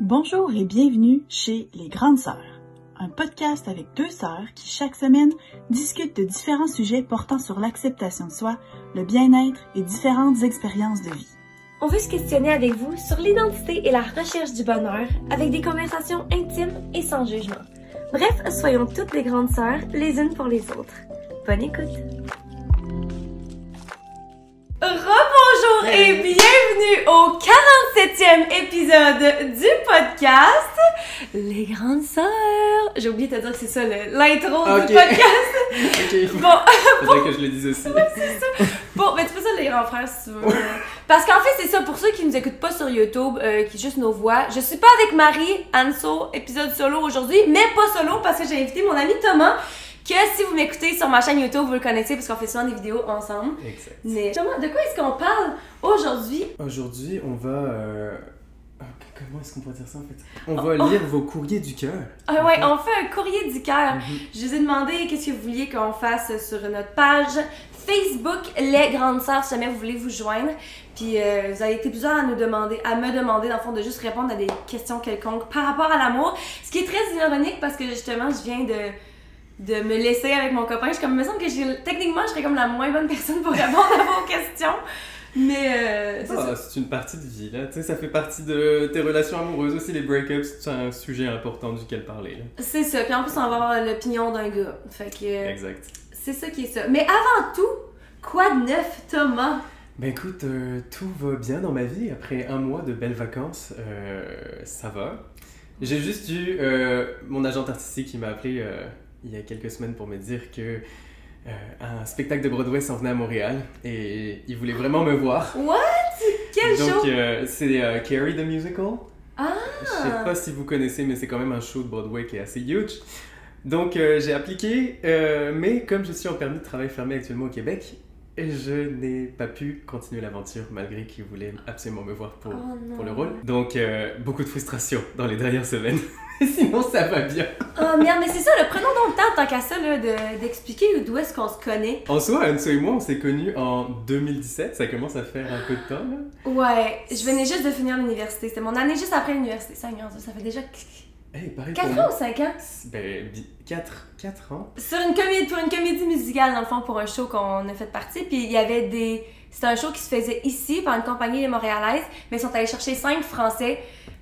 Bonjour et bienvenue chez Les Grandes Sœurs, un podcast avec deux sœurs qui chaque semaine discutent de différents sujets portant sur l'acceptation de soi, le bien-être et différentes expériences de vie. On veut se questionner avec vous sur l'identité et la recherche du bonheur avec des conversations intimes et sans jugement. Bref, soyons toutes des grandes sœurs les unes pour les autres. Bonne écoute! Rebonjour et bienvenue au 47e épisode du podcast Les Grandes Sœurs. J'ai oublié de te dire que c'est ça l'intro du podcast. ok. Bon, Faudrait que je le dise aussi. c'est ça. Bon, ben tu peux ça les grands frères si tu veux. Parce qu'en fait, c'est ça, pour ceux qui nous écoutent pas sur YouTube, euh, qui juste nos voix, je suis pas avec Marie, Anso, épisode solo aujourd'hui, mais pas solo parce que j'ai invité mon ami Thomas, que si vous m'écoutez sur ma chaîne YouTube, vous le connaissez parce qu'on fait souvent des vidéos ensemble. Exact. Mais Thomas, de quoi est-ce qu'on parle aujourd'hui? Aujourd'hui, on va. euh, ah, Comment est-ce qu'on pourrait dire ça en fait? On va lire vos courriers du cœur. Ah ouais, on fait un courrier du cœur. Mhm. Je vous ai demandé qu'est-ce que vous vouliez qu'on fasse sur notre page Facebook Les Grandes Sœurs, si jamais vous voulez vous joindre. Puis euh, vous avez été plusieurs à nous demander, à me demander dans le fond de juste répondre à des questions quelconques par rapport à l'amour. Ce qui est très ironique parce que justement je viens de de me laisser avec mon copain. Je suis comme, il me semble que j'ai- techniquement je serais comme la moins bonne personne pour répondre à vos questions. Mais euh, c'est. Ah, c'est une partie de vie là. Tu sais, ça fait partie de tes relations amoureuses aussi. Les breakups, c'est un sujet important duquel parler là. C'est ça. Puis en plus on va avoir l'opinion d'un gars. Fait que euh, Exact. c'est ça qui est ça. Mais avant tout, quoi de neuf Thomas? Ben écoute, euh, tout va bien dans ma vie après un mois de belles vacances. euh, ça va. J'ai juste eu euh, mon agent artistique qui m'a appelé euh, il y a quelques semaines pour me dire que euh, un spectacle de Broadway s'en venait à Montréal et il voulait vraiment me voir. What? Quel Donc show? euh, c'est euh, Carrie the Musical. Ah! Je sais pas si vous connaissez, mais c'est quand même un show de Broadway qui est assez huge. Donc j'ai appliqué, mais comme je suis en permis de travail fermé actuellement au Québec, je n'ai pas pu continuer l'aventure malgré qu'ils voulaient absolument me voir pour, Oh pour le rôle. Donc euh, beaucoup de frustration dans les dernières semaines. Sinon ça va bien. Oh merde, mais c'est ça, le prenons donc le temps, tant qu'à ça, là, de- d'expliquer d'où est-ce qu'on se connaît. En soi, Anso et moi, on s'est connus en 2017. Ça commence à faire un peu de temps là. Ouais, je venais juste de finir l'université. C'était mon année juste après l'université. Dieu, ça fait déjà Hey, pareil 4 pour ans ou 5 ans? Ben, 4, 4 ans. Sur une comédie, pour une comédie musicale, dans le fond, pour un show qu'on a fait partie. Puis il y avait des. C'était un show qui se faisait ici par une compagnie montréalaise, mais ils sont allés chercher 5 Français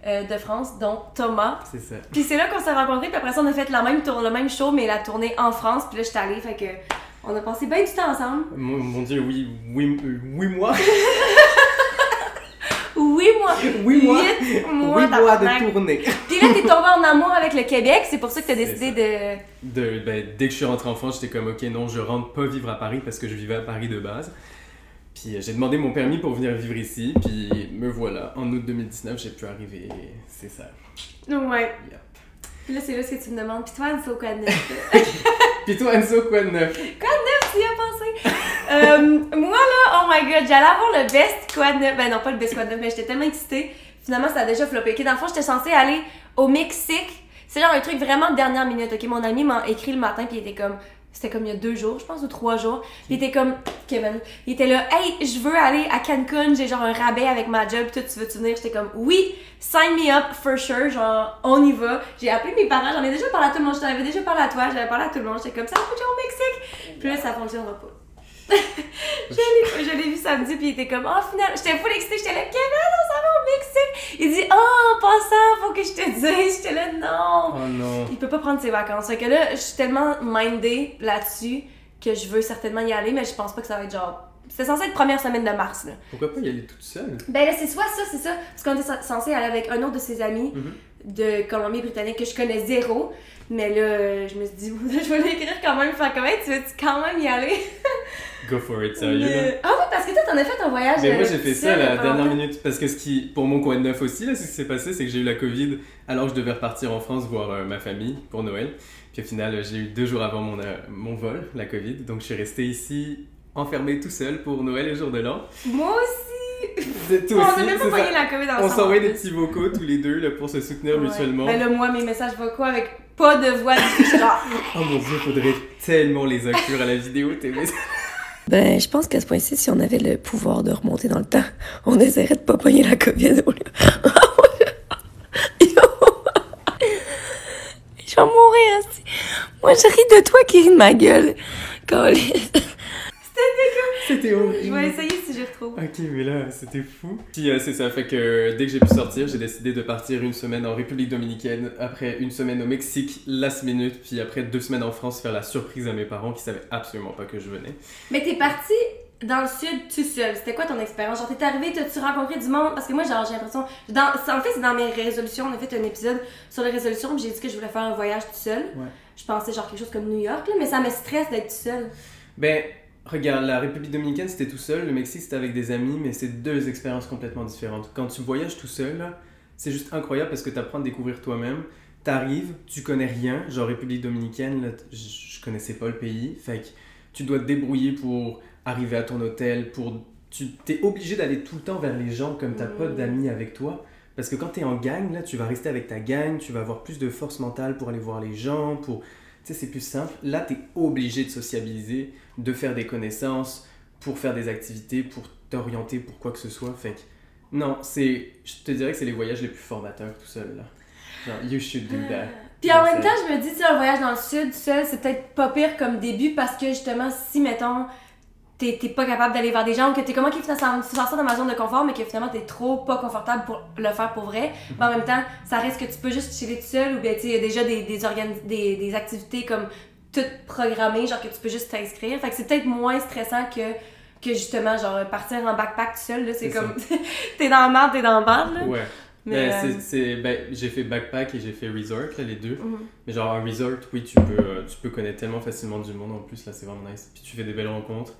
euh, de France, dont Thomas. C'est ça. Puis c'est là qu'on s'est rencontrés, puis après ça, on a fait la même tour, le même show, mais la tournée en France. Puis là, j'étais allée, fait que on a passé bien du temps ensemble. Mon, mon dieu, oui, oui, euh, oui, moi. Oui, moi. Oui, moi. Huit mois oui, moi de tournée. Puis là, t'es tombé en amour avec le Québec, c'est pour ça que t'as décidé de. De, ben, dès que je suis rentré en France, j'étais comme, ok, non, je rentre pas vivre à Paris parce que je vivais à Paris de base. Puis euh, j'ai demandé mon permis pour venir vivre ici, puis me voilà. En août 2019, j'ai pu arriver, c'est ça. Ouais. Puis là, c'est là ce que tu me demandes. Puis toi, Anne, c'est au neuf? Puis toi, Anso, quoi de neuf tu y as pensé? Euh, moi, là, oh my god, j'allais avoir le best quoi de neuf. Ben non, pas le best quoi de neuf, mais j'étais tellement excitée. Finalement, ça a déjà floppé. Ok, dans le fond, j'étais censée aller au Mexique. C'est genre un truc vraiment de dernière minute. Ok, mon ami m'a écrit le matin, puis il était comme. C'était comme il y a deux jours, je pense, ou trois jours. Il était comme. Kevin. Il était là, hey, je veux aller à Cancun, j'ai genre un rabais avec ma job, tout, tu veux-tu venir? J'étais comme, oui, sign me up for sure, genre, on y va. J'ai appelé mes parents, j'en ai déjà parlé à tout le monde, je t'en avais déjà parlé à toi, j'avais parlé à tout le monde, j'étais comme, ça va foutre au Mexique! Puis là, ça fonctionnera pas. je l'ai vu samedi, puis il était comme, oh, final, j'étais full excitée, j'étais là, Kevin, on s'en va au Mexique! Il dit, oh, en passant, faut que je te dise, j'étais là, non! Oh non. Il peut pas prendre ses vacances. Fait que là, je suis tellement mindée là-dessus que je veux certainement y aller, mais je pense pas que ça va être genre. C'était censé être première semaine de mars, là. Pourquoi pas y aller toute seule? Ben là, c'est soit ça, c'est ça. Parce qu'on était censé aller avec un autre de ses amis Mhm. De Colombie-Britannique que je connais zéro. Mais là, je me suis dit, je vais l'écrire quand même. Faire comment tu veux quand même y aller? Go for it, sérieux. Mais- Ah oui, parce que toi, t'en as fait un voyage. Mais moi euh, j'ai fait ça à la dernière minute parce que ce qui, pour mon coin de neuf aussi, là, ce qui s'est passé, c'est que j'ai eu la Covid alors que je devais repartir en France voir euh, ma famille pour Noël. Puis au final, euh, j'ai eu deux jours avant mon, euh, mon vol, la Covid, donc je suis resté ici enfermé tout seul pour Noël et jour de l'an. Moi aussi! On n'a même pas payé la COVID ensemble. On s'envoie des petits vocaux tous les deux là, pour se soutenir mutuellement. Ben là, moi, mes messages vocaux avec pas de voix du tout, genre... oh mon dieu, faudrait tellement les inclure à la vidéo, tes messages. Ben, je pense qu'à ce point-ci, si on avait le pouvoir de remonter dans le temps, on essaierait de pas pogner la COVID au lieu. Je vais mourir, Moi, je ris de toi qui ris de ma gueule. C'était horrible. Je vais essayer si je retrouve. Ok, mais là, c'était fou. Puis euh, c'est ça, fait que dès que j'ai pu sortir, j'ai décidé de partir une semaine en République Dominicaine, après une semaine au Mexique, last minute, puis après deux semaines en France, faire la surprise à mes parents qui savaient absolument pas que je venais. Mais t'es parti dans le sud tout seul. C'était quoi ton expérience? Genre, t'es arrivé, t'as-tu rencontré du monde? Parce que moi, genre, j'ai l'impression. Dans, en fait, c'est dans mes résolutions. On a fait un épisode sur les résolutions, puis j'ai dit que je voulais faire un voyage tout seul. Ouais. Je pensais, genre, quelque chose comme New York, là, mais ça me stresse d'être tout seul. Ben, regarde, la République Dominicaine c'était tout seul, le Mexique c'était avec des amis, mais c'est deux expériences complètement différentes. Quand tu voyages tout seul, c'est juste incroyable parce que tu apprends à découvrir toi-même. T'arrives, tu connais rien, genre République Dominicaine, là, je connaissais pas le pays, fait que tu dois te débrouiller pour arriver à ton hôtel, pour tu t'es obligé d'aller tout le temps vers les gens comme t'as pas Mm. d'amis avec toi. Parce que quand t'es en gang, là, tu vas rester avec ta gang, tu vas avoir plus de force mentale pour aller voir les gens, pour... Tu sais, c'est plus simple. Là, t'es obligé de sociabiliser, de faire des connaissances, pour faire des activités, pour t'orienter pour quoi que ce soit. Fait que, non, c'est... Je te dirais que c'est les voyages les plus formateurs tout seul, là. Genre, you should do that. Puis en même temps, je me dis, tu un voyage dans le sud seul, c'est peut-être pas pire comme début parce que justement, si, mettons, t'es pas capable d'aller vers des gens ou que t'es comme, ok, finalement, tu ça dans ma zone de confort, mais que finalement, t'es trop pas confortable pour le faire pour vrai. Mais en même temps, ça reste que tu peux juste chiller tout seul ou bien, tu y a déjà des, des, des, des activités comme toutes programmées, genre que tu peux juste t'inscrire. Fait que c'est peut-être moins stressant que que justement genre partir en backpack tout seul là c'est comme t'es dans le marde t'es dans le marde là Ouais. mais Ben, euh, c'est- c'est- ben, j'ai fait backpack et j'ai fait resort, là, les deux. mhm. Mais genre, un resort, oui, tu peux, euh, tu peux connaître tellement facilement du monde en plus, là, c'est vraiment nice. Puis tu fais des belles rencontres.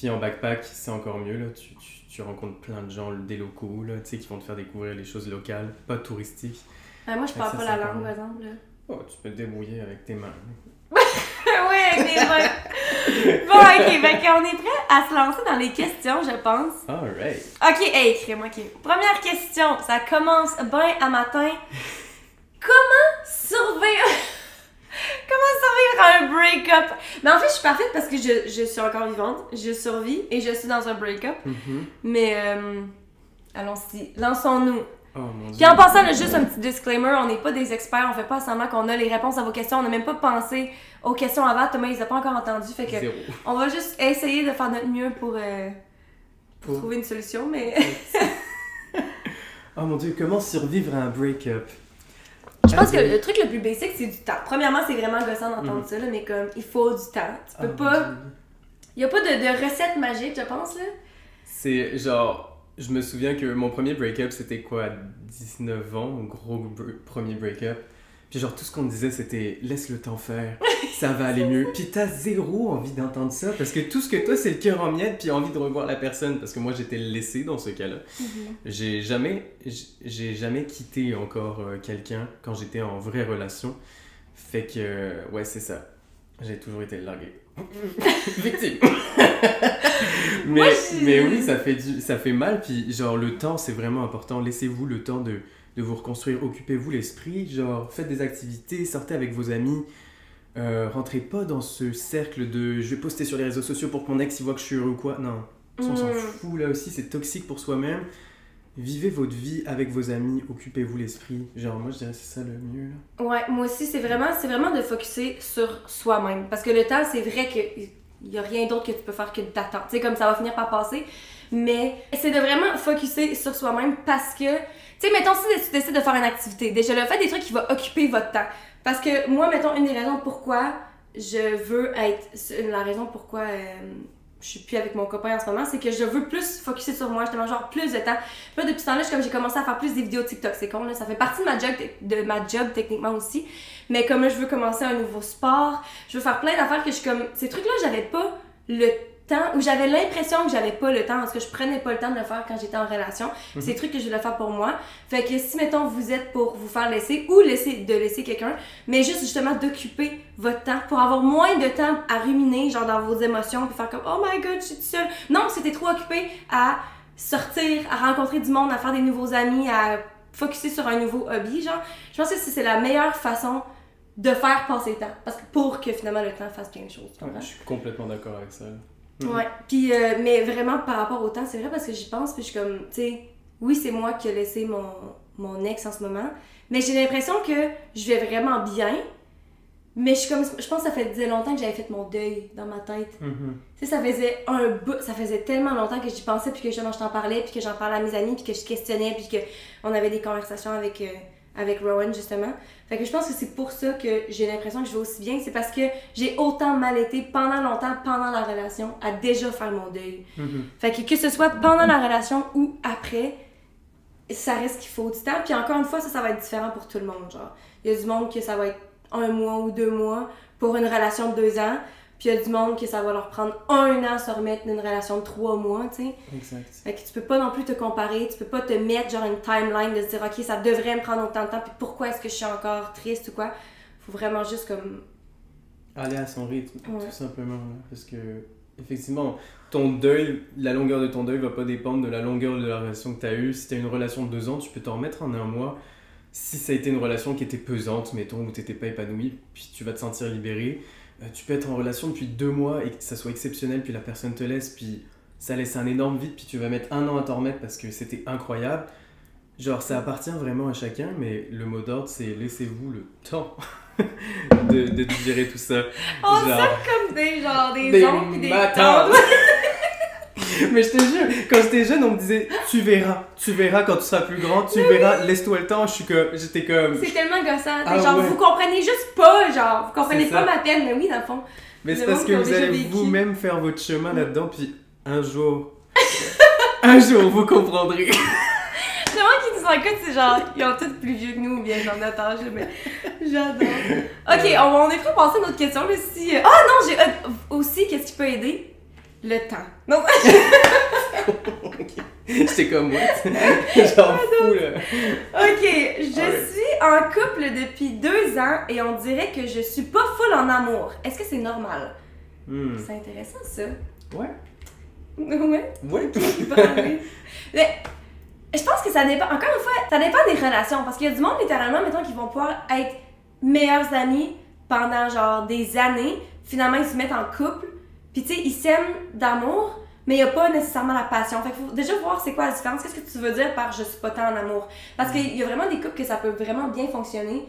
Puis en backpack, c'est encore mieux, là, tu, tu, tu rencontres plein de gens, des locaux, là, tu sais, qui vont te faire découvrir les choses locales, pas touristiques. Ouais, moi je parle pas ça, la langue par exemple. Oh, tu peux te débrouiller avec tes mains. ouais, avec des mains. Bon, ok, fait qu'on est prêt à se lancer dans les questions, je pense. Alright. Ok, hey, crème, ok. Première question, ça commence bien à matin. Comment survivre... Comment survivre à un break-up? Mais en fait, je suis parfaite parce que je, je suis encore vivante, je survis et je suis dans un break-up. Mhm. Mais, euh, allons-y, lançons-nous. Oh. Puis en passant, là, juste un petit disclaimer, on n'est pas des experts, on fait pas semblant qu'on a les réponses à vos questions, on n'a même pas pensé aux questions avant, Thomas, il les a pas encore entendues, fait que Zéro. on va juste essayer de faire notre mieux pour, euh, pour Pour- trouver une solution, mais Oh mon dieu, comment survivre à un break-up? Je pense que Ah, le truc le plus basic, c'est du temps. Premièrement, c'est vraiment gossant d'entendre Mhm. ça, là, mais comme, il faut du temps. Tu peux mon pas... Il y a pas de, de recette magique, je pense, là. C'est genre, je me souviens que mon premier break-up c'était quoi, à 19 ans, mon gros br- premier break-up? Puis genre tout ce qu'on disait c'était laisse le temps faire, ça va aller mieux. Puis t'as zéro envie d'entendre ça parce que tout ce que toi c'est le cœur en miettes puis envie de revoir la personne parce que moi j'étais laissé dans ce cas-là. J'ai jamais, j'ai jamais quitté encore euh, quelqu'un quand j'étais en vraie relation. Fait que ouais c'est ça, j'ai toujours été largué. Victime. mais, mais oui, ça fait, du, ça fait mal. Puis, genre, le temps, c'est vraiment important. Laissez-vous le temps de, de vous reconstruire. Occupez-vous l'esprit. Genre, faites des activités, sortez avec vos amis. Euh, rentrez pas dans ce cercle de je vais poster sur les réseaux sociaux pour que mon ex il voit que je suis heureux ou quoi. Non, ça, on s'en Mm. fout là aussi. C'est toxique pour soi-même. Vivez votre vie avec vos amis. Occupez-vous l'esprit. Genre, moi, je dirais c'est ça le mieux là. Ouais, moi aussi, c'est vraiment, c'est vraiment de focuser sur soi-même. Parce que le temps, c'est vrai qu'il y a rien d'autre que tu peux faire que d'attendre. Tu sais, comme ça va finir par passer. Mais c'est de vraiment focuser sur soi-même parce que, tu sais, mettons, si tu décides de faire une activité, déjà, le fait des trucs qui vont occuper votre temps. Parce que moi, mettons, une des raisons pourquoi je veux être. La raison pourquoi. euh, je suis plus avec mon copain en ce moment, c'est que je veux plus focuser sur moi, justement, genre plus de temps. Là, depuis ce temps-là, comme j'ai commencé à faire plus des vidéos TikTok, c'est con, là, ça fait partie de ma job, de ma job techniquement aussi. Mais comme là, je veux commencer un nouveau sport, je veux faire plein d'affaires que je suis comme. Ces trucs-là, j'avais pas le temps, ou j'avais l'impression que j'avais pas le temps, parce que je prenais pas le temps de le faire quand j'étais en relation. C'est des trucs que je voulais faire pour moi. Fait que si, mettons, vous êtes pour vous faire laisser, ou laisser, de laisser quelqu'un, mais juste justement d'occuper votre temps pour avoir moins de temps à ruminer, genre dans vos émotions, puis faire comme Oh my god, je suis toute seule. Non, c'était trop occupé à sortir, à rencontrer du monde, à faire des nouveaux amis, à focuser sur un nouveau hobby, genre. Je pense que c'est la meilleure façon de faire passer le temps. Parce que pour que finalement le temps fasse plein de choses. je suis complètement d'accord avec ça. Mhm. Ouais. Puis, euh, mais vraiment par rapport au temps, c'est vrai parce que j'y pense, puis je suis comme, tu sais, oui, c'est moi qui ai laissé mon, mon ex en ce moment, mais j'ai l'impression que je vais vraiment bien, Mais je suis comme, je pense que ça faisait longtemps que j'avais fait mon deuil dans ma tête. Mhm. Tu sais, ça faisait un bout, ça faisait tellement longtemps que j'y pensais, puis que justement je t'en parlais, puis que j'en parlais à mes amis, puis que je questionnais, puis que on avait des conversations avec, euh, avec Rowan justement. Fait que je pense que c'est pour ça que j'ai l'impression que je vais aussi bien, c'est parce que j'ai autant mal été pendant longtemps, pendant la relation, à déjà faire mon deuil. Mhm. Fait que que ce soit pendant la relation ou après, ça reste qu'il faut du temps. Puis encore une fois, ça, ça va être différent pour tout le monde. Genre, il y a du monde que ça va être un mois ou deux mois pour une relation de deux ans. Puis il y a du monde que ça va leur prendre un an à se remettre d'une relation de trois mois, tu sais. Exact. Fait que tu peux pas non plus te comparer, tu peux pas te mettre genre une timeline de se dire, ok, ça devrait me prendre autant de temps, puis pourquoi est-ce que je suis encore triste ou quoi. Faut vraiment juste comme. Aller à son rythme, Ouais. tout simplement. là. Parce que, effectivement, ton deuil, la longueur de ton deuil va pas dépendre de la longueur de la relation que tu as eue. Si tu as une relation de deux ans, tu peux t'en remettre en un mois. Si ça a été une relation qui était pesante, mettons, où t'étais pas épanoui, puis tu vas te sentir libéré, tu peux être en relation depuis deux mois et que ça soit exceptionnel, puis la personne te laisse, puis ça laisse un énorme vide, puis tu vas mettre un an à t'en remettre parce que c'était incroyable. Genre, ça appartient vraiment à chacun, mais le mot d'ordre, c'est laissez-vous le temps de, de digérer tout ça. On Genre, comme des, genre, des, des oncles des matantes. Mais je te jure, quand j'étais jeune, on me disait tu verras, tu verras quand tu seras plus grand, tu verras, laisse-toi le temps. Je suis comme, j'étais comme. C'est tellement gossant. Ah genre, ouais. vous comprenez juste pas, genre, vous comprenez pas ma peine, mais oui, dans le fond. Mais c'est le parce monde que vous allez vous-même faire votre chemin là-dedans, puis un jour, un jour, vous comprendrez. Les gens qui nous écoutent, c'est genre, ils ont tous plus vieux que nous, ou bien notre âge, mais j'adore. Ok, on, on est prêt à passer à notre question, là, si... Ah non, j'ai... euh, aussi, qu'est-ce qui peut aider? Le temps. Non, J'étais comme moi, genre fou là. ok, je suis en couple depuis deux ans et on dirait que je suis pas full en amour. Est-ce que c'est normal? Hmm. C'est intéressant, ça. Ouais, Ouais. ouais. Mais je pense que ça dépend, encore une fois, ça dépend des relations. Parce qu'il y a du monde, littéralement, mettons, qui vont pouvoir être meilleurs amis pendant genre des années. Finalement, ils se mettent en couple. Puis tu sais, ils s'aiment d'amour, mais il n'y a pas nécessairement la passion. Fait qu'il faut déjà voir c'est quoi la différence. Qu'est-ce que tu veux dire par je suis pas tant en amour? Parce qu'il y a vraiment des couples que ça peut vraiment bien fonctionner.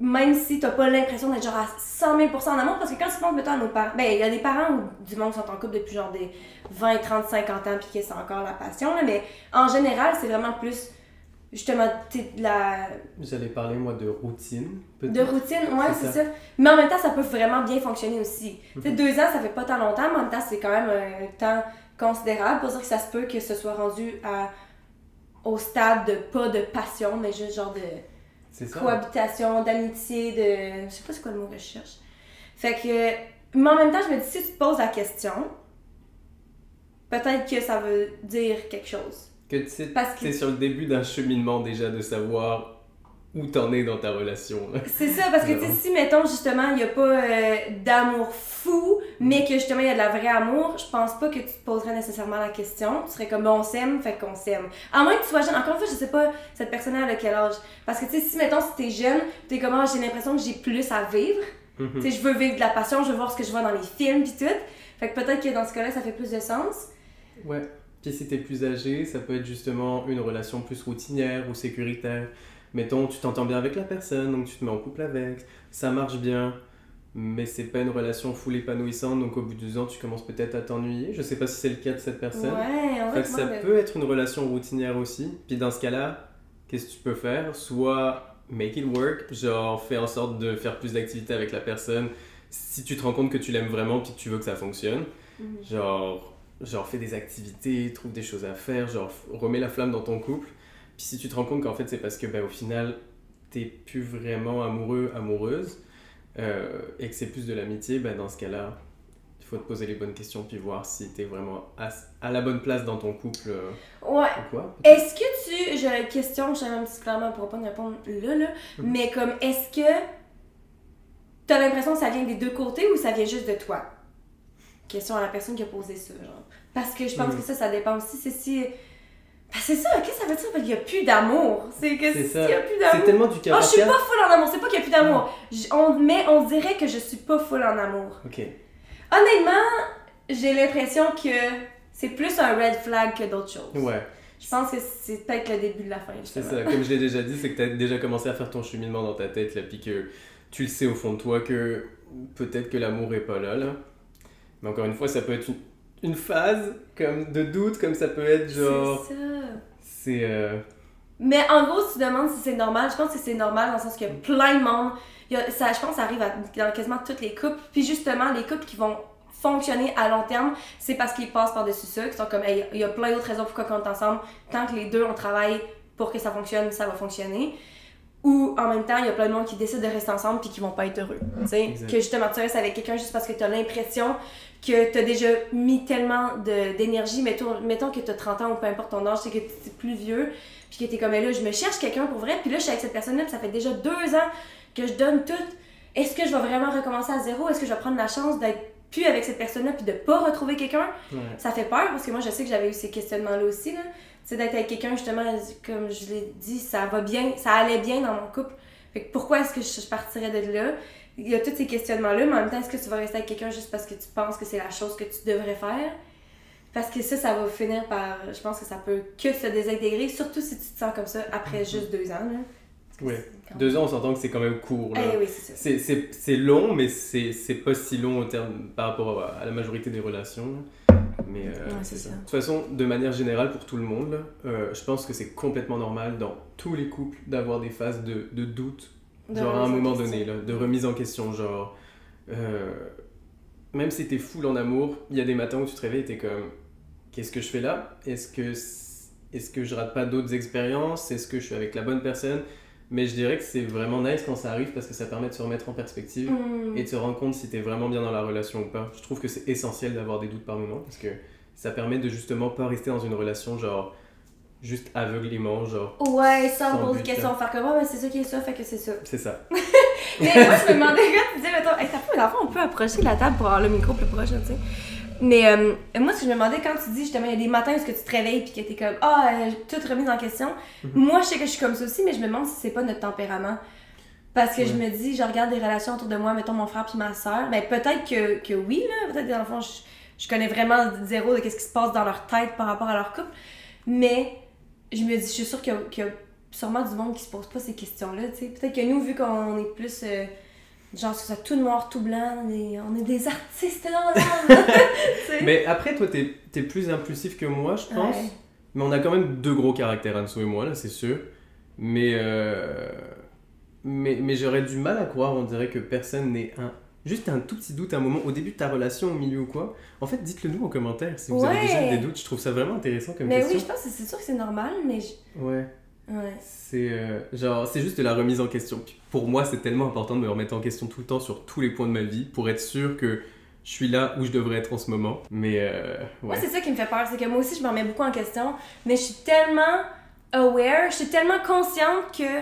Même si t'as pas l'impression d'être genre à 100 000% en amour, parce que quand tu penses, mettons, à nos parents, ben, il y a des parents ou du monde qui sont en couple depuis genre des 20, 30, 50 ans, puis que c'est encore la passion, là, mais en général, c'est vraiment plus, justement, de la, J'allais parler moi de routine, de routine, ouais, C'est ça. ça. Mais en même temps, ça peut vraiment bien fonctionner aussi. Tu sais, Mhm. deux ans, ça fait pas tant longtemps, mais en même temps, c'est quand même un temps considérable pour dire que ça se peut que ce soit rendu à, au stade de pas de passion, mais juste genre de C'est ça. cohabitation, d'amitié, de. Je sais pas c'est quoi le mot que je cherche. Fait que. Mais en même temps, je me dis, si tu te poses la question, peut-être que ça veut dire quelque chose. Que tu sais, Parce que- t'es sur le début d'un cheminement déjà de savoir où t'en es dans ta relation. C'est ça, parce que tu sais, si, mettons, justement, il n'y a pas euh, d'amour fou, mais que justement, il y a de la vraie amour, je pense pas que tu te poserais nécessairement la question. Tu serais comme, bon, on s'aime, fait qu'on s'aime. À moins que tu sois jeune. Encore une fois, je sais pas cette personne-là à quel âge. Parce que, tu sais, si, mettons, si t'es jeune, t'es comme, Ah, j'ai l'impression que j'ai plus à vivre. Mhm. Tu sais, je veux vivre de la passion, je veux voir ce que je vois dans les films, pis tout. Fait que peut-être que dans ce cas-là, ça fait plus de sens. Ouais. Puis si t'es plus âgé, ça peut être justement une relation plus routinière ou sécuritaire. Mettons, tu t'entends bien avec la personne, donc tu te mets en couple avec, ça marche bien, mais c'est pas une relation full épanouissante, donc au bout de deux ans, tu commences peut-être à t'ennuyer. Je sais pas si c'est le cas de cette personne. Ouais, on Fait ça peut être une relation routinière aussi. Puis dans ce cas-là, qu'est-ce que tu peux faire? Soit make it work, genre fais en sorte de faire plus d'activités avec la personne si tu te rends compte que tu l'aimes vraiment puis que tu veux que ça fonctionne. Mhm. Genre, genre fais des activités, trouve des choses à faire, genre remets la flamme dans ton couple. Puis si tu te rends compte qu'en fait c'est parce que ben, au final t'es plus vraiment amoureux, amoureuse euh, et que c'est plus de l'amitié, ben, dans ce cas-là, il faut te poser les bonnes questions puis voir si t'es vraiment à, à la bonne place dans ton couple euh, Ouais. ou quoi. Est-ce que tu. J'ai une question, je sais même si clairement, on pourra pas me répondre là, là. Mhm. Mais comme, est-ce que. T'as l'impression que ça vient des deux côtés ou ça vient juste de toi? Question à la personne qui a posé ça, genre. Parce que je pense Mhm. que ça, ça dépend aussi. C'est si. Ben, c'est ça, qu'est-ce que ça veut dire? Fait qu'il y a plus d'amour. C'est que C'est s'il ça. y a plus C'est d'amour. tellement du cas Oh, je suis pas full en amour, c'est pas qu'il y a plus d'amour. J- on- Mais on dirait que je suis pas full en amour. Ok. Honnêtement, j'ai l'impression que c'est plus un red flag que d'autres choses. Ouais, Je pense que c'est peut-être le début de la fin. c'est ça. Comme je l'ai déjà dit, c'est que t'as déjà commencé à faire ton cheminement dans ta tête, là, puis que tu le sais au fond de toi que peut-être que l'amour est pas là, là. Mais encore une fois, ça peut être une, une phase comme de doute, comme ça peut être genre. C'est ça. C'est. euh, Mais en gros, si tu demandes si c'est normal, je pense que c'est normal dans le sens qu'il y a plein de monde. Il y a- ça, je pense que ça arrive à, dans quasiment toutes les couples. Puis justement, les couples qui vont fonctionner à long terme, c'est parce qu'ils passent par-dessus ça, qui sont comme, hey, il y a plein d'autres raisons pourquoi on est ensemble. Tant que les deux, on travaille pour que ça fonctionne, ça va fonctionner. Ou en même temps, il y a plein de monde qui décide de rester ensemble puis qui vont pas être heureux. Tu sais, Exact. que justement tu restes avec quelqu'un juste parce que tu as l'impression que tu as déjà mis tellement d'énergie, mettons, mettons que tu as 30 ans ou peu importe ton âge, c'est que tu es plus vieux, puis que tu es comme, Eh là, je me cherche quelqu'un pour vrai, puis là, je suis avec cette personne-là, puis ça fait déjà deux ans que je donne tout. Est-ce que je vais vraiment recommencer à zéro? Est-ce que je vais prendre la chance d'être plus avec cette personne-là puis de pas retrouver quelqu'un? ouais. Ça fait peur parce que moi, je sais que j'avais eu ces questionnements-là aussi. Là. Sais, d'être avec quelqu'un, justement, comme je l'ai dit, ça va bien, ça allait bien dans mon couple. Fait que pourquoi est-ce que je, je partirais de là? Il y a tous ces questionnements-là, mais en même temps, est-ce que tu vas rester avec quelqu'un juste parce que tu penses que c'est la chose que tu devrais faire? Parce que ça, ça va finir par. Je pense que ça peut que se désintégrer, surtout si tu te sens comme ça après juste deux ans. Là. Quand- Deux ans, on s'entend que c'est quand même court. là. Eh oui, c'est long, mais c'est c'est pas si long au terme, par rapport à, à la majorité des relations. Mais euh, Ouais, c'est c'est ça. ça. De toute façon, de manière générale, pour tout le monde, euh, je pense que c'est complètement normal dans tous les couples d'avoir des phases de, de doute, De genre à un moment donné, là, de remise en question. Genre, euh, même si t'es full en amour, il y a des matins où tu te réveilles et t'es comme Qu'est-ce que je fais là? Est-ce que, est que je rate pas d'autres expériences? Est-ce que je suis avec la bonne personne? Mais je dirais que c'est vraiment nice quand ça arrive parce que ça permet de se remettre en perspective Hmm. et de se rendre compte si t'es vraiment bien dans la relation ou pas. Je trouve que c'est essentiel d'avoir des doutes par moment parce que ça permet de justement pas rester dans une relation genre juste aveuglément, genre Ouais, sans poser de questions, faire comme, ah, mais c'est ça qui est ça, fait que c'est ça. c'est ça. Mais moi, je me demandais, quand tu disais, mettons, hey, t'as pas, fond, on peut approcher la table pour avoir le micro plus proche, tu sais. Mais euh, moi, ce que je me demandais, quand tu dis, justement, il y a des matins où que tu te réveilles puis que t'es comme, ah, euh, tout remis en question. Mhm. Moi, je sais que je suis comme ça aussi, mais je me demande si c'est pas notre tempérament. Parce que je me dis, je regarde des relations autour de moi, mettons mon frère puis ma soeur. Ben, peut-être que, que oui, là. Peut-être que dans le fond, je, je connais vraiment zéro de ce qui se passe dans leur tête par rapport à leur couple. Mais je me dis, je suis sûre qu'il y a- qu'il y, a sûrement du monde qui se pose pas ces questions-là, tu sais. Peut-être que nous, vu qu'on est plus. euh, genre, c'est tout noir, tout blanc, on est, on est des artistes dans l'âme. Mais après, toi, t'es es plus impulsif que moi, je pense. Ouais. Mais on a quand même deux gros caractères, Anso et moi, là, c'est sûr. Mais, euh, mais, mais j'aurais du mal à croire, on dirait que personne n'est un. Juste un tout petit doute, un moment, au début de ta relation, au milieu ou quoi. En fait, dites-le nous en commentaire si vous avez déjà des doutes. Je trouve ça vraiment intéressant comme Mais oui, question. je pense que c'est sûr que c'est normal, mais. je- Ouais. Ouais. C'est euh, genre, c'est juste de la remise en question. Pour moi, c'est tellement important de me remettre en question tout le temps sur tous les points de ma vie pour être sûr que je suis là où je devrais être en ce moment. Mais euh, Moi, ouais. c'est ça qui me fait peur, c'est que moi aussi, je me remets beaucoup en question, mais je suis tellement aware, je suis tellement consciente que,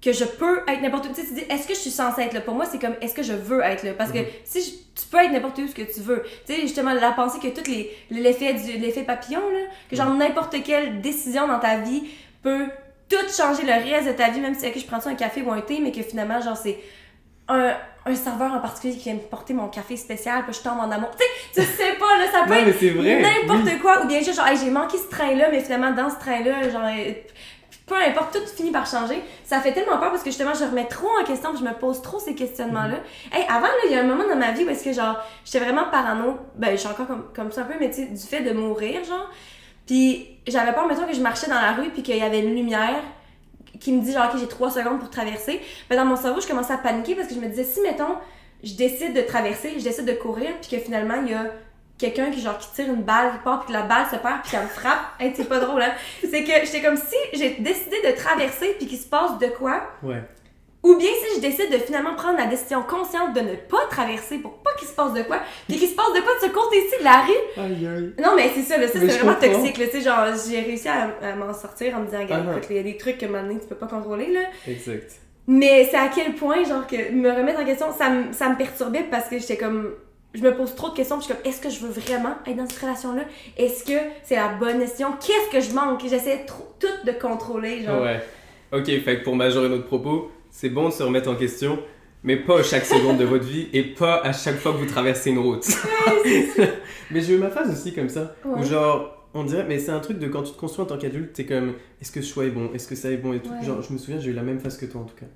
que je peux être n'importe où. Tu sais, tu dis, est-ce que je suis censée être là? Pour moi, c'est comme, est-ce que je veux être là? Parce que Mhm. si je- tu peux être n'importe où ce que tu veux. Tu sais, justement, la pensée que tout les, l'effet du, l'effet papillon, là, que genre n'importe quelle décision dans ta vie peut tout changer le reste de ta vie, même si ok, je prends ça un café ou un thé, mais que finalement, genre, c'est un, un serveur en particulier qui vient me porter mon café spécial, puis je tombe en amour. Tu sais, tu sais pas, là, ça peut Non, être n'importe oui. quoi, ou bien juste genre, Hey, j'ai manqué ce train-là, mais finalement, dans ce train-là, genre, peu importe, tout finit par changer. Ça fait tellement peur parce que justement, je remets trop en question, puis je me pose trop ces questionnements-là. Mm-hmm. Hey, avant, là, il y a un moment dans ma vie où est-ce que, genre, j'étais vraiment parano, ben, je suis encore comme, comme ça un peu, mais tu sais, du fait de mourir, genre. Puis j'avais peur, mettons, que je marchais dans la rue, puis qu'il y avait une lumière qui me dit, genre, ok, j'ai trois secondes pour traverser. Ben, dans mon cerveau, je commençais à paniquer parce que je me disais, si, mettons, je décide de traverser, je décide de courir, puis que finalement, il y a quelqu'un qui genre tire une balle qui part puis que la balle se perd puis qu'elle me frappe hey, c'est pas drôle hein? C'est que j'étais comme si j'ai décidé de traverser puis qu'il se passe de quoi? Ouais. Ou bien si je décide de finalement prendre la décision consciente de ne pas traverser pour pas qu'il se passe de quoi puis qu'il se passe de quoi de ce côté-ci de la rue Aïe aïe. non mais c'est ça là ça c'est vraiment comprends. toxique là tu sais genre j'ai réussi à, à m'en sortir en me disant regarde Ah, il y a des trucs que maintenant tu peux pas contrôler là Exact. mais c'est à quel point, genre, que me remettre en question, ça, me- ça me perturbait parce que j'étais comme. Je me pose trop de questions, puis je suis comme, est-ce que je veux vraiment être dans cette relation-là? Est-ce que c'est la bonne décision? Qu'est-ce que je manque? J'essaie trop, tout de contrôler, genre. Ouais. Ok, fait que pour majorer notre propos, c'est bon de se remettre en question, mais pas à chaque seconde de votre vie et pas à chaque fois que vous traversez une route. mais j'ai eu ma phase aussi comme ça, Ouais. où genre, on dirait, mais c'est un truc de quand tu te construis en tant qu'adulte, t'es comme, est-ce que ce choix est bon, est-ce que ça est bon? Et tout. Ouais. Genre, je me souviens, j'ai eu la même phase que toi en tout cas.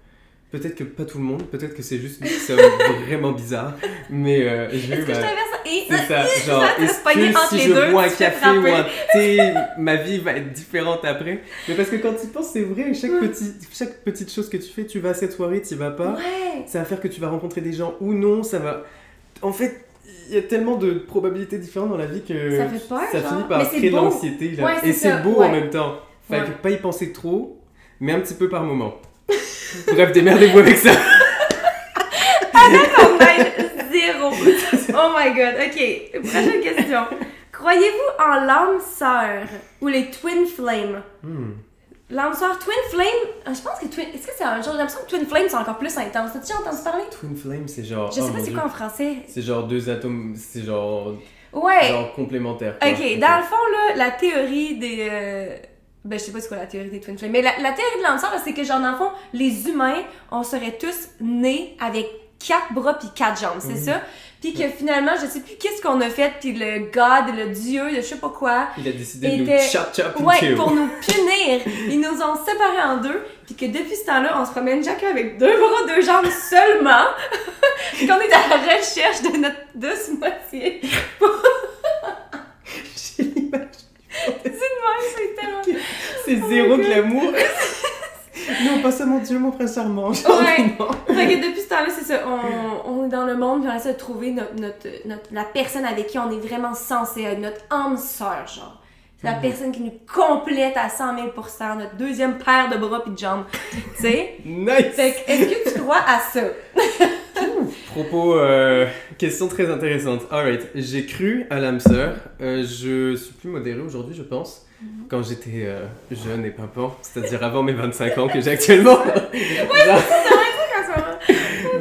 Peut-être que pas tout le monde, peut-être que c'est juste nous qui sommes vraiment bizarres, mais euh, j'ai Est-ce eu que je et C'est ça, genre, est-ce que si je deux, bois un café ou un thé, ma vie va être différente après Mais parce que quand tu penses, c'est vrai, chaque, petit, chaque petite chose que tu fais, tu vas à cette soirée, tu vas pas, Ouais. ça va faire que tu vas rencontrer des gens ou non, ça va... En fait, il y a tellement de probabilités différentes dans la vie que Ça fait peur, ça genre. finit par créer de l'anxiété. Ouais, Et c'est beau ouais. en même temps. Fait que pas y penser trop, mais un petit peu par moment. Bref, démerdez-vous avec ça. Va zéro. Oh my god. Ok, prochaine question. Croyez-vous en l'âme sœur ou les twin flames? Hmm. L'âme sœur twin flame, euh, je pense que twin. Est-ce que c'est un genre. J'ai l'impression que twin flame c'est encore plus intense. T'as déjà entendu parler? Twin Flame, c'est genre... Je sais oh pas c'est quoi en français. C'est genre deux atomes, c'est genre, Ouais. genre complémentaires. quoi. Ok, dans le fond, là, la théorie des. euh, Ben, je sais pas c'est quoi la théorie des twin flames, mais la, la théorie de l'âme sœur, c'est que, genre, dans le fond, les humains, on serait tous nés avec quatre bras puis quatre jambes, c'est Oui. ça? Puis que finalement, je sais plus qu'est-ce qu'on a fait, puis le God, le Dieu, je sais pas quoi, Il a décidé de nous était- chop chop Ouais, pour nous punir. Ils nous ont séparés en deux, puis que depuis ce temps-là, on se promène chacun avec deux bras, deux jambes seulement, puis qu'on est à la recherche de notre douce moitié. C'est tellement... C'est Oh zéro my de God. l'amour. non, pas ça, mon Dieu, mon frère charmant. Ouais. non. Fait que depuis ce temps-là, c'est ça, on, on est dans le monde, puis on essaie de trouver notre, notre, notre- la personne avec qui on est vraiment censé être, notre âme sœur, genre. C'est la Mhm. personne qui nous complète à 100 000% notre deuxième paire de bras puis de jambes, tu sais? Nice. Fait que, est-ce que tu crois à ça? Propos, euh, question très intéressante. Alright, j'ai cru à l'âme sœur. Euh, je suis plus modéré aujourd'hui, je pense. Mhm. Quand j'étais euh, jeune et pimpant, c'est-à-dire avant mes 25 ans que j'ai actuellement. Genre-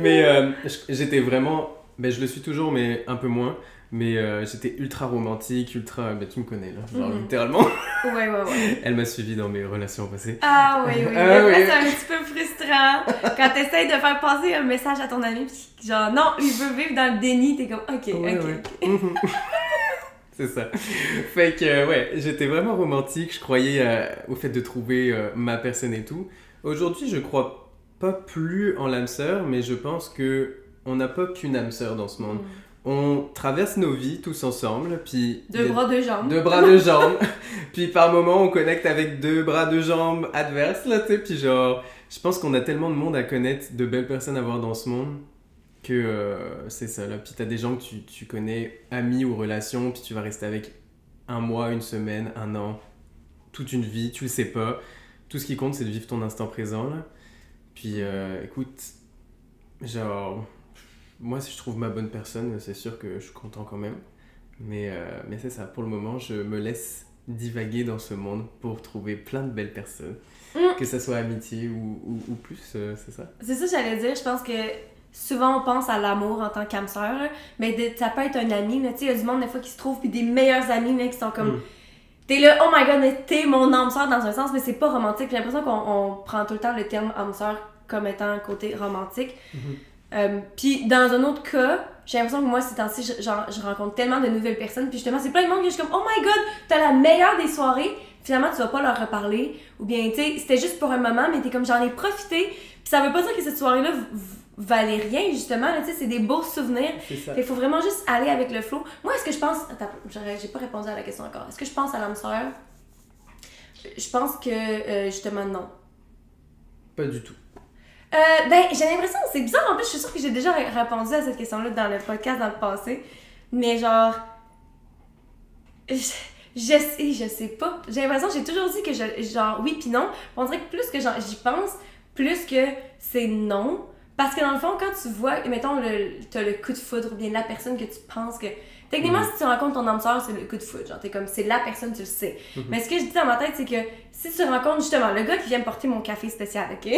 mais euh, j'étais vraiment. Ben, je le suis toujours, mais un peu moins. Mais euh, j'étais ultra romantique, ultra. Ben, tu me connais là, genre Mhm. littéralement. Ouais, ouais, ouais. Elle m'a suivi dans mes relations passées. Ah oui, oui. Ah oui. c'est un petit peu frustrant quand t'essayes de faire passer un message à ton ami, pis genre, non, il veut vivre dans le déni, t'es comme, ok, Ouais, ok. ouais. C'est ça. Fait que, euh, ouais, j'étais vraiment romantique. Je croyais euh, au fait de trouver euh, ma personne et tout. Aujourd'hui, je crois pas plus en l'âme sœur, mais je pense que on n'a pas qu'une âme sœur dans ce monde. On traverse nos vies tous ensemble, puis Deux bras, deux jambes. deux bras, deux jambes. puis par moment, on connecte avec deux bras, deux jambes adverses, là, tu sais. Puis genre, je pense qu'on a tellement de monde à connaître, de belles personnes à voir dans ce monde, que euh, c'est ça, là. Puis t'as des gens que tu, tu connais, amis ou relations, puis tu vas rester avec un mois, une semaine, un an, toute une vie, tu le sais pas. Tout ce qui compte, c'est de vivre ton instant présent, là. Puis euh, écoute, genre, moi, si je trouve ma bonne personne, c'est sûr que je suis content quand même. Mais, euh, mais c'est ça, pour le moment, je me laisse divaguer dans ce monde pour trouver plein de belles personnes. Mm. Que ça soit amitié ou, ou, ou plus, euh, c'est ça. C'est ça que j'allais dire. Je pense que souvent on pense à l'amour en tant qu'âme sœur, mais de- ça peut être un ami. là. Tu sais, il y a du monde des fois qui se trouve, puis des meilleurs amis là, qui sont comme. Mm. T'es là, oh my god, mais t'es mon âme sœur dans un sens, mais c'est pas romantique. J'ai l'impression qu'on on prend tout le temps le terme âme sœur comme étant un côté romantique. Mhm. Euh, puis dans un autre cas, j'ai l'impression que moi, ces temps-ci, je, genre, je rencontre tellement de nouvelles personnes, puis justement, c'est plein de monde que je suis comme, oh my god, t'as la meilleure des soirées, finalement, tu vas pas leur reparler, ou bien, tu sais, c'était juste pour un moment, mais t'es comme, j'en ai profité, puis ça veut pas dire que cette soirée-là valait rien, justement, tu sais, c'est des beaux souvenirs. C'est ça. Il faut vraiment juste aller avec le flow. Moi, est-ce que je pense. Attends, j'ai pas répondu à la question encore. Est-ce que je pense à l'âme sœur? Je pense que, euh, justement, non. Pas du tout. Euh, ben, j'ai l'impression, c'est bizarre en plus, je suis sûre que j'ai déjà ré- répondu à cette question-là dans le podcast dans le passé, mais genre. Je, je sais, je sais pas. J'ai l'impression, j'ai toujours dit que je, genre oui puis non. On dirait que plus que j'y pense, plus que c'est non. Parce que dans le fond, quand tu vois, mettons, t'as le coup de foudre ou bien la personne que tu penses que. Techniquement, Mhm. si tu rencontres ton âme sœur, c'est le coup de foudre. Genre, t'es comme, c'est la personne, tu le sais. Mhm. Mais ce que je dis dans ma tête, c'est que si tu rencontres justement le gars qui vient me porter mon café spécial, ok?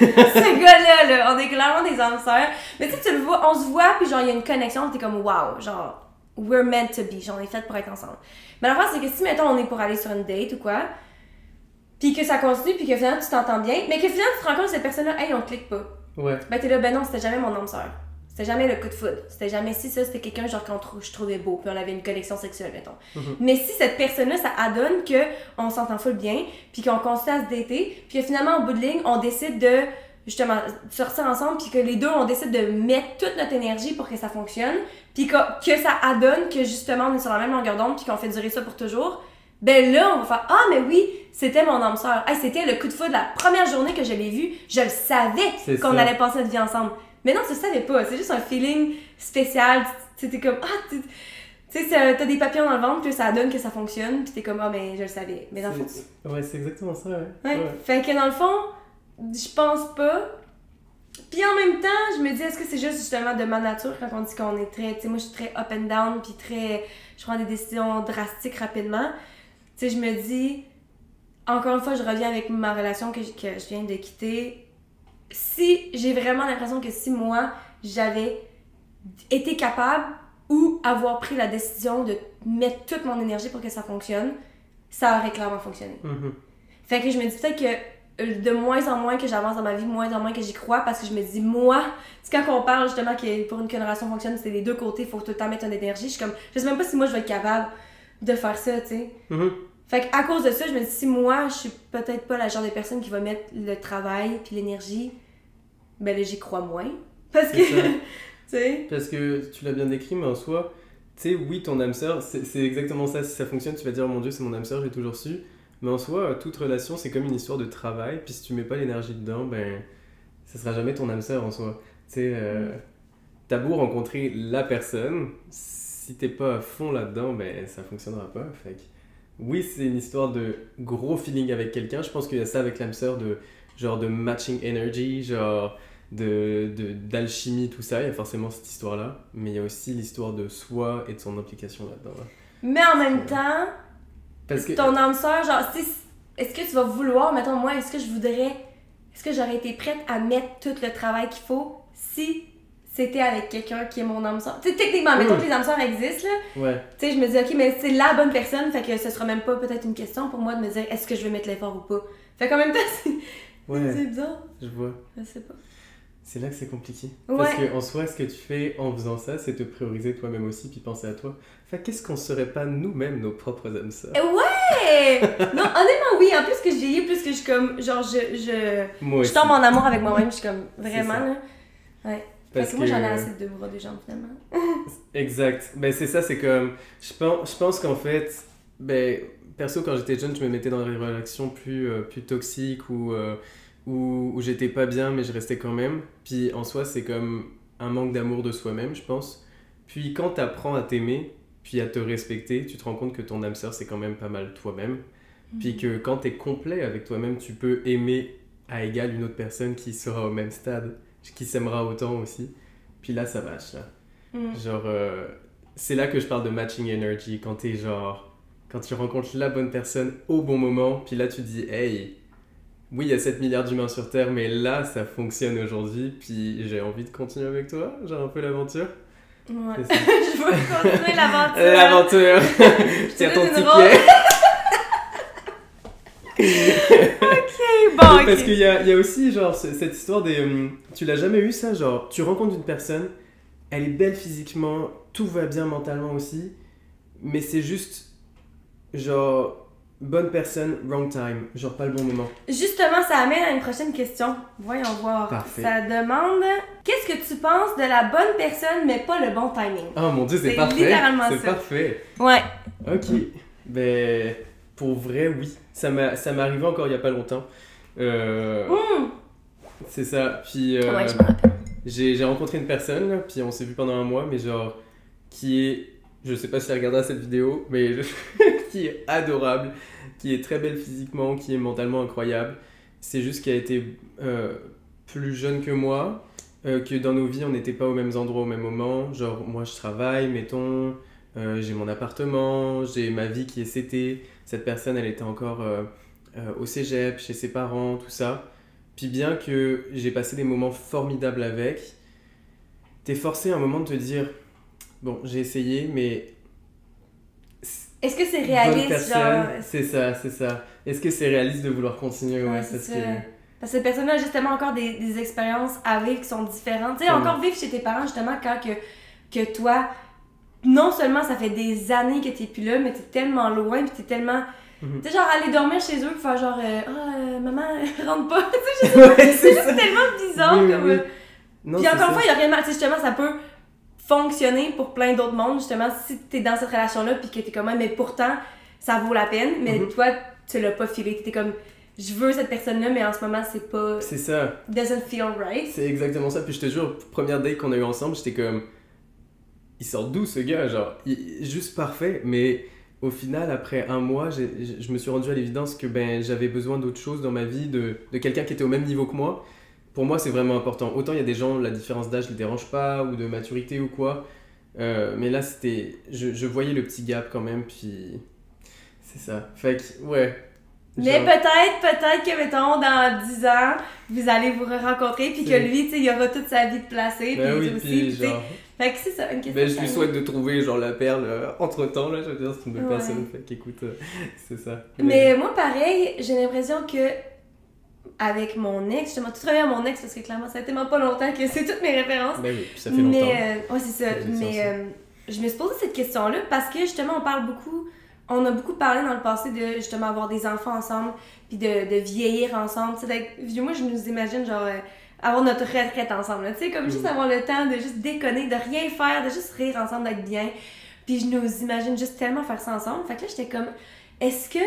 Ce gars-là, là, on est clairement des âmes sœurs. Mais tu sais, tu le vois, on se voit, puis genre, il y a une connexion, t'es comme, wow, genre, we're meant to be, genre, on est fait pour être ensemble. Mais la c'est que si, mettons, on est pour aller sur une date ou quoi, puis que ça continue, puis que finalement, tu t'entends bien, mais que finalement, tu te rends compte que cette personne-là, hey, on clique pas. Ouais. Ben, t'es là, ben non, c'était jamais mon âme sœur. C'était jamais le coup de foudre. C'était jamais si ça, c'était quelqu'un genre qu'on trou- je trouvais beau, puis on avait une connexion sexuelle, mettons. Mhm. Mais si cette personne-là, ça adonne que on s'entend full bien, puis qu'on continue à se dater, puis que finalement, au bout de ligne, on décide de justement sortir ensemble puis que les deux on décide de mettre toute notre énergie pour que ça fonctionne puis que, que ça adonne que justement on est sur la même longueur d'onde puis qu'on fait durer ça pour toujours ben là on va faire ah mais oui c'était mon âme sœur hey, c'était le coup de foudre la première journée que je l'ai vu je le savais qu'on allait passer notre vie ensemble mais non tu le savais pas c'est juste un feeling spécial c'était comme ah tu sais t'as des papillons dans le ventre puis ça donne que ça fonctionne puis t'es comme ah mais je le savais mais dans le fond Ouais, c'est exactement ça, ouais. Ouais. Fait que dans le fond, je pense pas. Puis en même temps, je me dis, est-ce que c'est juste justement de ma nature quand on dit qu'on est très. Tu sais, moi je suis très up and down, puis très. Je prends des décisions drastiques rapidement. Sais, je me dis, encore une fois, je reviens avec ma relation que je, que je viens de quitter. Si j'ai vraiment l'impression que si moi, j'avais été capable ou avoir pris la décision de mettre toute mon énergie pour que ça fonctionne, ça aurait clairement fonctionné. Mhm. Fait que je me dis peut-être que euh, de moins en moins que j'avance dans ma vie, moins en moins que j'y crois parce que je me dis, moi, quand on parle justement que pour une relation fonctionne, c'est les deux côtés, il faut tout le temps mettre une énergie. Je suis comme, je sais même pas si moi je vais être capable de faire ça, tu sais. Mhm. Fait à cause de ça, je me dis, si moi je suis peut-être pas la genre de personne qui va mettre le travail puis l'énergie, ben là j'y crois moins. Parce que, tu sais. Parce que tu l'as bien décrit, mais en soi, tu sais, oui, ton âme sœur, c'est c'est exactement ça. Si ça fonctionne, tu vas dire, oh mon Dieu, c'est mon âme sœur, j'ai toujours su. Mais en soi, toute relation, c'est comme une histoire de travail. Puis si tu mets pas l'énergie dedans, ben, ça sera jamais ton âme sœur en soi. Tu sais, euh, t'as beau rencontrer la personne, si t'es pas à fond là-dedans, ben, ça fonctionnera pas. Fait que, oui, c'est une histoire de gros feeling avec quelqu'un. Je pense qu'il y a ça avec l'âme sœur de genre de matching energy, genre de d'alchimie, tout ça. Il y a forcément cette histoire-là. Mais il y a aussi l'histoire de soi et de son implication là-dedans. hein. Mais en même temps, Parce que. ton âme sœur, genre, si, est-ce que tu vas vouloir, mettons, moi, est-ce que je voudrais, est-ce que j'aurais été prête à mettre tout le travail qu'il faut si c'était avec quelqu'un qui est mon âme sœur? Tu sais, techniquement, mettons que les âmes sœurs existent, là. Ouais, Tu sais, je me dis, ok, mais c'est la bonne personne, fait que ce sera même pas peut-être une question pour moi de me dire, est-ce que je vais mettre l'effort ou pas? Fait qu'en même temps, c'est ouais, c'est bizarre, je vois. je sais pas. C'est là que c'est compliqué. Ouais. Parce que en soi, ce que tu fais en faisant ça, c'est te prioriser toi-même aussi, puis penser à toi. Fait qu'est-ce qu'on serait pas nous-mêmes nos propres âmes sœurs? Eh Ouais! non, honnêtement, oui, en plus que je vieillis, plus que je suis comme, genre, je, je, Moi je tombe en amour avec moi-même, je suis comme, vraiment, là. Ouais. Parce que moi, j'en ai assez de deux bras, deux jambes, finalement. Exact. Ben c'est ça, c'est comme. Je pense, je pense qu'en fait, ben, perso, quand j'étais jeune, je me mettais dans des relations plus, euh, plus toxiques ou euh, où, où j'étais pas bien, mais je restais quand même. Puis en soi, c'est comme un manque d'amour de soi-même, je pense. Puis quand t'apprends à t'aimer, puis à te respecter, tu te rends compte que ton âme sœur, c'est quand même pas mal toi-même. Puis que quand t'es complet avec toi-même, tu peux aimer à égal une autre personne qui sera au même stade, qui s'aimera autant aussi. Puis là, ça match, là. Mm. Genre, euh, c'est là que je parle de matching energy, quand t'es genre, quand tu rencontres la bonne personne au bon moment, puis là tu dis, hey, oui, il y a 7 milliards d'humains sur Terre, mais là ça fonctionne aujourd'hui, puis j'ai envie de continuer avec toi, genre un peu l'aventure. Ouais. Je veux continuer l'aventure. L'aventure Je tiens ton petit bon. Parce qu'il y a, il y a aussi, genre, ce- cette histoire des. hum, tu l'as jamais eu, ça Genre, tu rencontres une personne, elle est belle physiquement, tout va bien mentalement aussi, mais c'est juste. Genre. Bonne personne, wrong time. Genre, pas le bon moment. Justement, ça amène à une prochaine question. Voyons voir. Parfait. Ça demande Qu'est-ce que tu penses de la bonne personne, mais pas le bon timing? Oh mon dieu, c'est parfait. littéralement C'est parfait. Ouais. Ok. Ben. Pour vrai, oui. Ça m'est arrivé encore il y a pas longtemps. Euh, Hum. C'est ça. Puis. euh, Ouais, rappelle. J'ai rencontré une personne, puis on s'est vu pendant un mois, mais genre, qui est, je sais pas si elle regardera cette vidéo, mais qui est adorable, qui est très belle physiquement, qui est mentalement incroyable. C'est juste qu'elle a été euh, plus jeune que moi, que dans nos vies, on n'était pas aux mêmes endroits au même moment. Genre, moi, je travaille, mettons, j'ai mon appartement, j'ai ma vie qui est CT. Cette personne, elle était encore euh, au cégep, chez ses parents, tout ça. Puis bien que j'ai passé des moments formidables avec, t'es forcé à un moment de te dire bon, j'ai essayé, mais Est-ce que c'est réaliste, genre? c'est ça, c'est ça. Est-ce que c'est réaliste de vouloir continuer? Ouais, Ouais, c'est parce ça. que Parce que cette personne-là a justement encore des, des expériences à vivre qui sont différentes. Tu sais, encore vivre chez tes parents, justement, quand que, que toi, non seulement ça fait des années que t'es plus là, mais t'es tellement loin, puis t'es tellement. Mhm. Tu sais, genre aller dormir chez eux, faire genre, ah, euh, maman, rentre pas. Tu sais, Ouais, c'est c'est tellement bizarre Oui, comme. oui. euh, Non, Puis encore une fois, il y a rien de mal. Tu sais, justement, ça peut fonctionner pour plein d'autres mondes. Justement, si t'es dans cette relation-là, puis que t'es comme, mais pourtant, ça vaut la peine. Mais Mhm. toi, tu l'as pas filé. T'étais comme, je veux cette personne-là, mais en ce moment, c'est pas. C'est ça. doesn't feel right. C'est exactement ça. Puis je te jure, première date qu'on a eu ensemble, j'étais comme. Il sort d'où ce gars? Genre, il- juste parfait. Mais au final, après un mois, je me suis rendu à l'évidence que ben, j'avais besoin d'autre chose dans ma vie, de, de quelqu'un qui était au même niveau que moi. Pour moi, c'est vraiment important. Autant il y a des gens, la différence d'âge ne les dérange pas, ou de maturité ou quoi. Euh, mais là, c'était. Je, je voyais le petit gap quand même, puis. C'est ça. Fait que, ouais. Mais peut-être, peut-être que, mettons, dans 10 ans, vous allez vous rencontrer, puis que lui, tu sais, il aura toute sa vie de placé, Ben puis oui, aussi. puis genre. Fait que c'est ça, une question. Ben, je lui souhaite de trouver genre la perle entre temps là, je veux dire, c'est une belle Ouais. personne, fait qu'écoute, euh, c'est ça. Mais moi, pareil, j'ai l'impression que avec mon ex, justement, tout revient à mon ex parce que clairement, ça fait tellement pas longtemps que c'est toutes mes références. Ben oui, puis ça fait longtemps. Mais, euh, ouais, c'est ça. Mais euh, je me suis posé cette question-là parce que justement, on parle beaucoup, on a beaucoup parlé dans le passé de justement avoir des enfants ensemble, puis de, de vieillir ensemble. Tu sais. Moi, je nous imagine genre euh, avoir notre retraite ensemble. Tu sais, comme juste Mhm. avoir le temps de juste déconner, de rien faire, de juste rire ensemble, d'être bien. Puis je nous imagine juste tellement faire ça ensemble. Fait que là, j'étais comme, est-ce que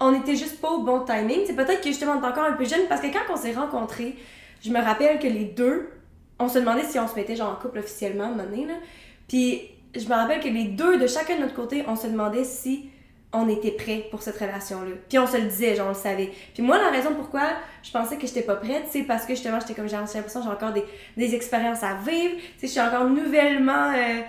on était juste pas au bon timing? C'est peut-être que justement, on est encore un peu jeune parce que quand on s'est rencontrés, je me rappelle que les deux, on se demandait si on se mettait genre en couple officiellement à un moment donné, là. Puis je me rappelle que les deux, de chacun de notre côté, on se demandait si on était prêt pour cette relation-là. Puis on se le disait, genre on le savait. Puis moi, la raison pourquoi je pensais que j'étais pas prête, c'est parce que justement, j'étais comme, j'ai l'impression que j'ai encore des, des expériences à vivre. Tu sais, je suis encore nouvellement euh,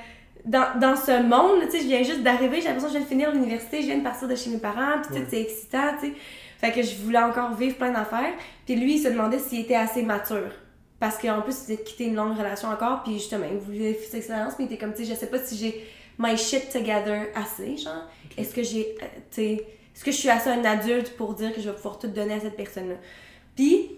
dans, dans ce monde. Tu sais, je viens juste d'arriver, j'ai l'impression que je viens de finir l'université, je viens de partir de chez mes parents, puis Ouais. c'est excitant, tu sais. Fait que je voulais encore vivre plein d'affaires. Puis lui, il se demandait s'il était assez mature. Parce qu'en plus, il venait de quitter une longue relation encore, puis justement, il voulait cette expérience, mais il était comme, tu sais, je sais pas si j'ai my shit together assez, genre. Est-ce que j'ai, euh, tu sais, est-ce que je suis assez un adulte pour dire que je vais pouvoir tout donner à cette personne-là? Puis,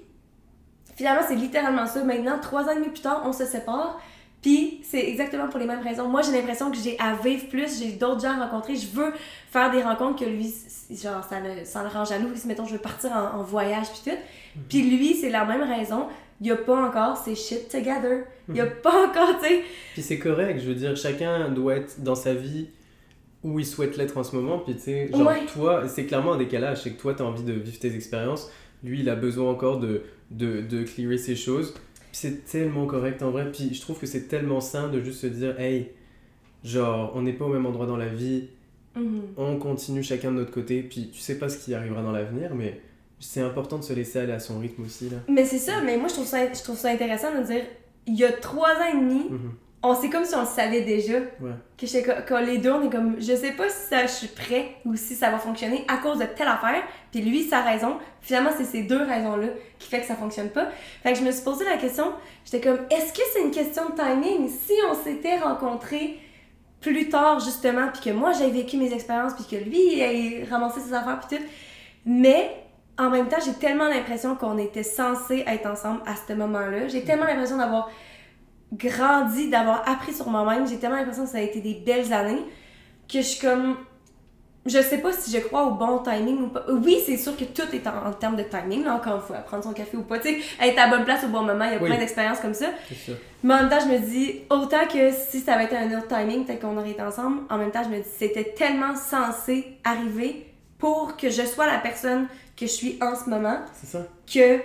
finalement, c'est littéralement ça. Maintenant, trois ans et demi plus tard, on se sépare. Puis, c'est exactement pour les mêmes raisons. Moi, j'ai l'impression que j'ai à vivre plus, j'ai d'autres gens à rencontrer. Je veux faire des rencontres que lui, genre, ça le, ça le rend jaloux. Si, mettons, je veux partir en, en voyage, puis tout. Puis lui, c'est la même raison. Il a pas encore ses shit together. Il a pas encore, tu sais. Puis c'est correct, je veux dire, chacun doit être dans sa vie où il souhaite l'être en ce moment, puis tu sais, genre Ouais. toi, c'est clairement un décalage, c'est que toi, tu as envie de vivre tes expériences, lui, il a besoin encore de, de, de clearer ses choses, puis c'est tellement correct en vrai, puis je trouve que c'est tellement sain de juste se dire, hey, genre, on n'est pas au même endroit dans la vie, Mhm. on continue chacun de notre côté, puis tu sais pas ce qui arrivera dans l'avenir, mais c'est important de se laisser aller à son rythme aussi, là. Mais c'est ça, mais moi, je trouve ça, je trouve ça intéressant de dire, il y a trois ans et demi, Mhm. On c'est comme si on le savait déjà. Ouais. Que quand les deux, on est comme, je sais pas si ça, je suis prêt ou si ça va fonctionner à cause de telle affaire. Puis lui, sa raison, finalement, c'est ces deux raisons-là qui fait que ça fonctionne pas. Fait que je me suis posé la question, j'étais comme, est-ce que c'est une question de timing? Si on s'était rencontrés plus tard, justement, puis que moi, j'ai vécu mes expériences, puis que lui, il ait ramassé ses affaires, puis tout. Mais en même temps, j'ai tellement l'impression qu'on était censés être ensemble à ce moment-là. J'ai tellement l'impression d'avoir grandi, d'avoir appris sur moi-même. J'ai tellement l'impression que ça a été des belles années que je suis comme. Je sais pas si je crois au bon timing ou pas. Oui, c'est sûr que tout est en, en termes de timing, là, encore une fois, prendre son café ou pas, tu sais, être à la bonne place au bon moment, il y a Oui. plein d'expériences comme ça. Mais en même temps, je me dis, autant que si ça avait été un autre timing, peut-être qu'on aurait été ensemble, en même temps, je me dis, c'était tellement censé arriver pour que je sois la personne que je suis en ce moment C'est ça. que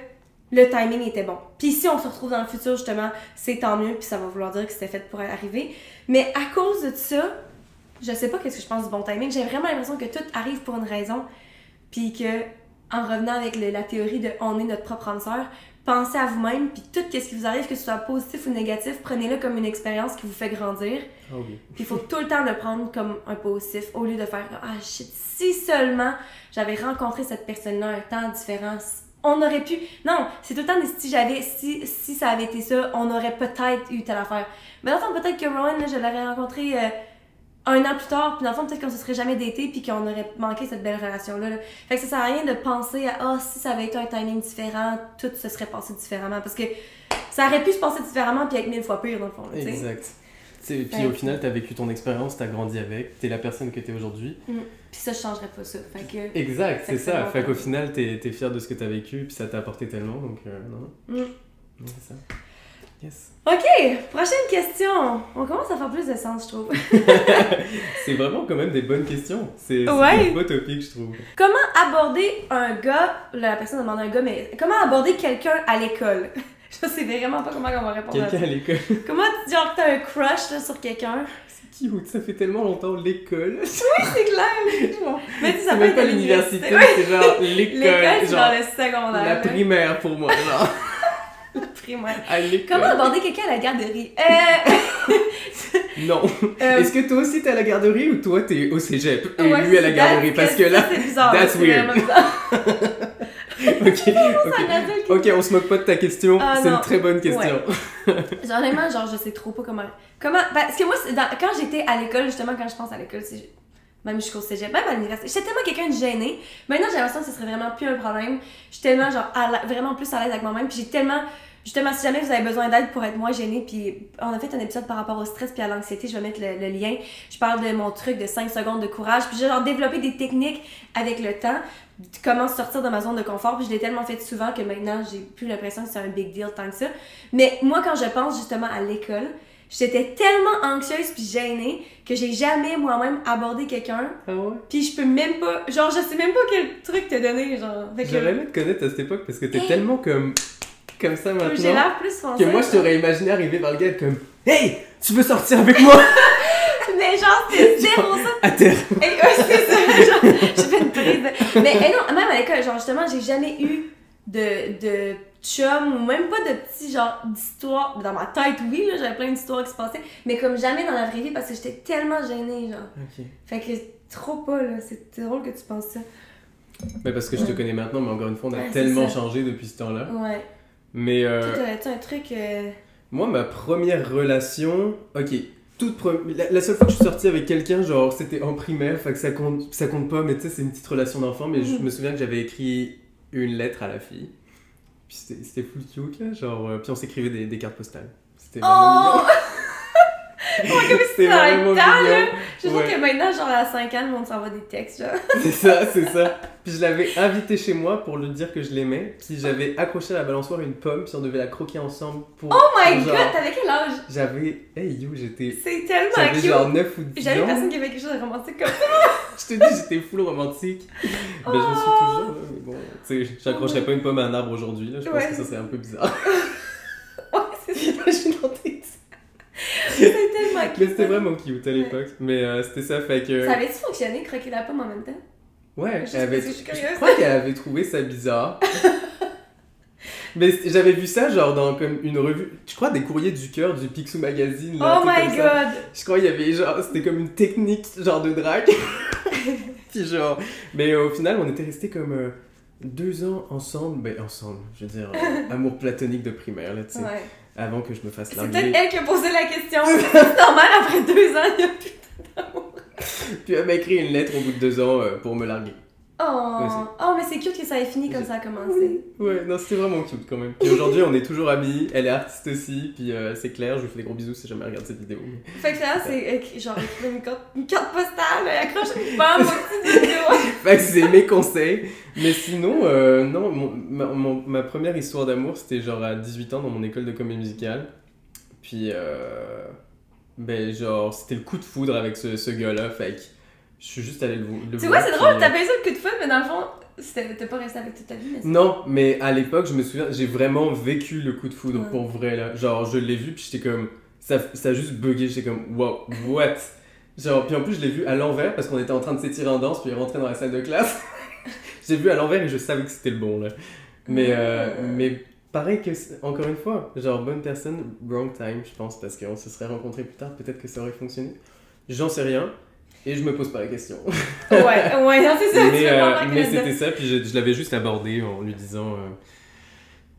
le timing était bon. Puis si on se retrouve dans le futur, justement, c'est tant mieux, puis ça va vouloir dire que c'était fait pour arriver. Mais à cause de ça, je sais pas qu'est-ce que je pense du bon timing. J'ai vraiment l'impression que tout arrive pour une raison, puis que en revenant avec le- la théorie de on est notre propre âme sœur, pensez à vous-même, puis tout ce qui vous arrive, que ce soit positif ou négatif, prenez-le comme une expérience qui vous fait grandir. Ah. Puis il faut tout le temps le prendre comme un positif au lieu de faire ah shit si seulement j'avais rencontré cette personne-là un temps différent on aurait pu non c'est tout le temps des si j'avais si si ça avait été ça on aurait peut-être eu telle affaire mais dans le fond peut-être que Rowan là, je l'aurais rencontré euh, un an plus tard puis dans le fond peut-être qu'on se serait jamais daté puis qu'on aurait manqué cette belle relation là, fait que ça sert à rien de penser à ah si ça avait été un timing différent tout se serait passé différemment parce que ça aurait pu se passer différemment puis être mille fois pire dans le fond là. Exact. C'est- Puis Ouais. au final, t'as vécu ton expérience, t'as grandi avec, t'es la personne que t'es aujourd'hui. Puis ça, je changerais pas ça. Fait que. Exact, c'est ça. Fait qu'au final, t'es es fier de ce que t'as vécu, puis ça t'a apporté tellement, donc euh, non. Mm. C'est ça. Yes. Ok, prochaine question. On commence à faire plus de sens, je trouve. C'est vraiment quand même des bonnes questions. C'est c'est Ouais. des beaux topics, je trouve. Comment aborder un gars, la personne demande un gars, mais comment aborder quelqu'un à l'école? Je sais vraiment pas comment on va répondre à Quelqu'un à l'école. Comment, genre, t'as un crush là, sur quelqu'un? C'est cute, ça fait tellement longtemps l'école. C'est clair! Genre, Mais tu sais, ça peut être pas l'université, c'est genre L'école, l'école. c'est Genre genre le secondaire. la là. primaire pour moi, genre. primaire. À l'école. Comment aborder quelqu'un à la garderie? Euh, Non. euh, Est-ce que toi aussi t'es à la garderie ou toi t'es au cégep et ouais, lui à la garderie? that's- Parce que là. c'est bizarre. that's c'est weird. bizarre. ok, on se moque pas de ta question, Ah, c'est une très bonne question. Genre, honnêtement, genre, je sais trop pas comment. Comment. Parce que moi, dans- quand j'étais à l'école, justement, quand je pense à l'école, c'est. Même jusqu'au cégep, même à l'université. J'étais tellement quelqu'un de gêné. Maintenant, j'ai l'impression que ce serait vraiment plus un problème. Je suis tellement, genre, à la- vraiment plus à l'aise avec moi-même. Puis j'ai tellement. Justement, si jamais vous avez besoin d'aide pour être moins gêné, puis on a fait un épisode par rapport au stress puis à l'anxiété, je vais mettre le, le lien. Je parle de mon truc de 5 secondes de courage, puis j'ai genre développé des techniques avec le temps, comment sortir de ma zone de confort, puis je l'ai tellement fait souvent que maintenant, j'ai plus l'impression que c'est un big deal tant que ça. Mais moi, quand je pense justement à l'école, j'étais tellement anxieuse puis gênée que j'ai jamais moi-même abordé quelqu'un, Ah ouais? puis je peux même pas, genre, je sais même pas quel truc te donner, genre. J'aurais aimé te connaître à cette époque parce que t'es Hey. tellement comme. Comme ça j'ai maintenant. l'air plus foncée. Que moi je t'aurais imaginé arriver vers le gars et être comme Hey! Tu veux sortir avec moi? Mais genre, c'est zéro ça. À terre! Et ouais, c'est ça, genre, j'ai fait une prise. Mais non, même à l'école, genre, justement, j'ai jamais eu de, de chum ou même pas de petit genre d'histoire. Dans ma tête, oui, là, j'avais plein d'histoires qui se passaient, mais comme jamais dans la vraie vie parce que j'étais tellement gênée, genre. Ok. Fait que trop pas, là. C'est drôle que tu penses ça. Mais parce que je te connais maintenant, mais encore une fois, on a Ouais, c'est tellement changé depuis ce temps-là. Ouais. Mais euh, t'aurais-tu un truc. euh, moi, ma première relation. Ok. Toute pre- la, la seule fois que je suis sortie avec quelqu'un, genre, c'était en primaire, fait que ça compte, ça compte pas, mais tu sais, c'est une petite relation d'enfant, mais je Mhm. me souviens que j'avais écrit une lettre à la fille. Puis c'était full cute, là, genre, euh, puis on s'écrivait des, des cartes postales. C'était vraiment Oh! mignon. C'était dans le temps, là. Je trouve que maintenant, genre à 5 ans, le monde s'envoie des textes, genre. C'est ça, c'est ça. Puis je l'avais invité chez moi pour lui dire que je l'aimais. Puis j'avais accroché à la balançoire une pomme, puis on devait la croquer ensemble pour. Oh my genre, god, t'avais quel âge? J'avais. Hey you, j'étais. C'est tellement J'avais cute! genre 9 ou 10 Jamais ans. personne qui avait quelque chose de romantique comme ça. Je te dis, j'étais full romantique. Ben, je me suis Oh. toujours. là, Mais bon, tu sais, j'accrocherais pas une pomme à un arbre aujourd'hui. là. Je pense Ouais. que ça serait un peu bizarre. Ouais, c'est ça. J'imagine en tête. C'est tellement cute. Mais c'était vraiment cute à l'époque. Mais euh, c'était ça, fait que. Ça avait-tu fonctionné, croquer la pomme en même temps? Ouais, Juste elle avait... parce que je suis curieuse. je crois qu'elle avait trouvé ça bizarre. Mais j'avais vu ça genre dans comme une revue, je crois des courriers du cœur du Picsou Magazine. là, Oh my ça. god! Je crois qu'il y avait genre, c'était comme une technique genre de drague. Puis genre, mais au final on était restés comme euh, deux ans ensemble, ben ensemble, je veux dire, euh, amour platonique de primaire là, tu sais, Ouais. Avant que je me fasse C'est larguer. peut-être elle qui a posé la question. C'est normal, après deux ans, il y a plus. Puis elle m'a écrit une lettre au bout de deux ans euh, pour me larguer. Oh, Ouais, oh mais c'est cute que ça ait fini comme ça a commencé. Ouais, non, c'était vraiment cute quand même. Puis aujourd'hui, on est toujours amis. Elle est artiste aussi. Puis euh, c'est clair, je lui fais des gros bisous si jamais elle regarde cette vidéo. Fait que là, c'est écrit- genre écrire une carte, une carte postale, accroche une au vidéo. Fait que c'est mes conseils. Mais sinon, euh, non, mon- ma, mon- ma première histoire d'amour, c'était genre à 18 ans dans mon école de comédie musicale. Puis, euh, ben, genre, c'était le coup de foudre avec ce, ce gars-là. Fait que je suis juste allé le, le Tu vois, c'est drôle, euh, t'as payé ça le coup de foot, mais dans le fond, t'es pas resté avec toute ta vie. Mais Non, mais à l'époque, je me souviens, j'ai vraiment vécu le coup de foudre Ouais. pour vrai là. Genre, je l'ai vu, puis j'étais comme. Ça, ça a juste bugué, j'étais comme, wow, what? Genre, puis en plus, je l'ai vu à l'envers parce qu'on était en train de s'étirer en danse, puis il rentré dans la salle de classe. j'ai vu à l'envers et je savais que c'était le bon là. Mais, euh, mais pareil que, encore une fois, genre, bonne personne, wrong time, je pense, parce qu'on se serait rencontrés plus tard, peut-être que ça aurait fonctionné. J'en sais rien, et je me pose pas la question. Ouais, ouais, non, c'est ça. mais euh, mais c'était ça, puis je, je l'avais juste abordé en lui disant euh,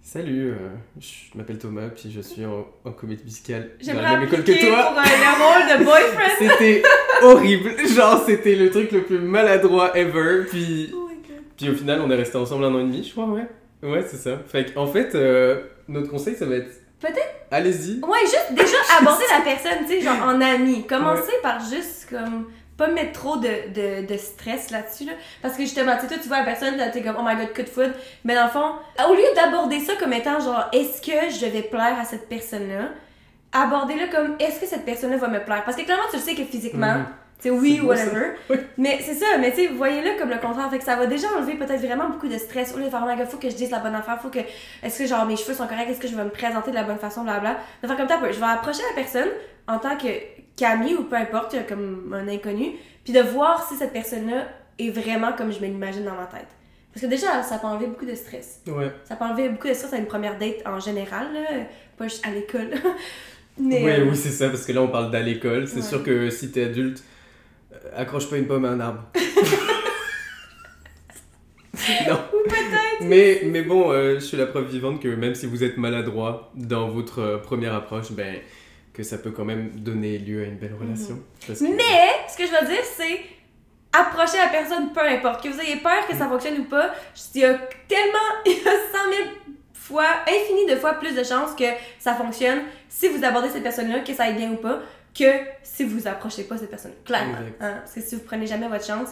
Salut, euh, je m'appelle Thomas, puis je suis en, en comédie musicale dans J'aimerais la même école que toi. pour un, le rôle de boyfriend. C'était horrible, genre c'était le truc le plus maladroit ever, puis, Oh puis au final on est resté ensemble un an et demi, je crois, ouais. Ouais, c'est ça. Fait qu'en fait, euh, notre conseil ça va être Peut-être, Allez-y. ouais, juste déjà aborder la personne, tu sais, genre en ami. Commencer par juste comme pas mettre trop de, de, de stress là-dessus, là. Parce que justement, tu sais, toi, tu vois la personne, t'es comme, oh my god, coup de foudre. Mais dans le fond, au lieu d'aborder ça comme étant genre, est-ce que je vais plaire à cette personne-là, abordez-le comme, est-ce que cette personne-là va me plaire? Parce que clairement, tu le sais que physiquement, tu sais, oui, beau, whatever. Oui. Mais c'est ça, mais tu sais, voyez-le comme le contraire. Fait que ça va déjà enlever peut-être vraiment beaucoup de stress. Au lieu de faire, oh my god, faut que je dise la bonne affaire, faut que. Est-ce que genre mes cheveux sont corrects, est-ce que je vais me présenter de la bonne façon, blabla. De faire comme ça, je vais approcher la personne en tant que Camille ou peu importe, comme un inconnu, puis de voir si cette personne-là est vraiment comme je me l'imagine dans ma tête. Parce que déjà, ça peut enlever beaucoup de stress. Ouais. Ça peut enlever beaucoup de stress à une première date en général, là, pas juste à l'école. Mais. Ouais, euh, oui, c'est ça, parce que là, on parle d'aller à l'école. C'est Ouais. sûr que si t'es adulte, euh, accroche pas une pomme à un arbre. non. Ou peut-être. Mais, mais bon, euh, je suis la preuve vivante que même si vous êtes maladroit dans votre première approche, ben, que ça peut quand même donner lieu à une belle relation. Parce que- Mais, ce que je veux dire, c'est approcher la personne, peu importe. Que vous ayez peur que ça fonctionne ou pas, il y a tellement, il y a 100 000 fois, infini de fois plus de chances que ça fonctionne si vous abordez cette personne-là, que ça aille bien ou pas, que si vous approchez pas cette personne. Clairement. Hein. Parce que si vous prenez jamais votre chance,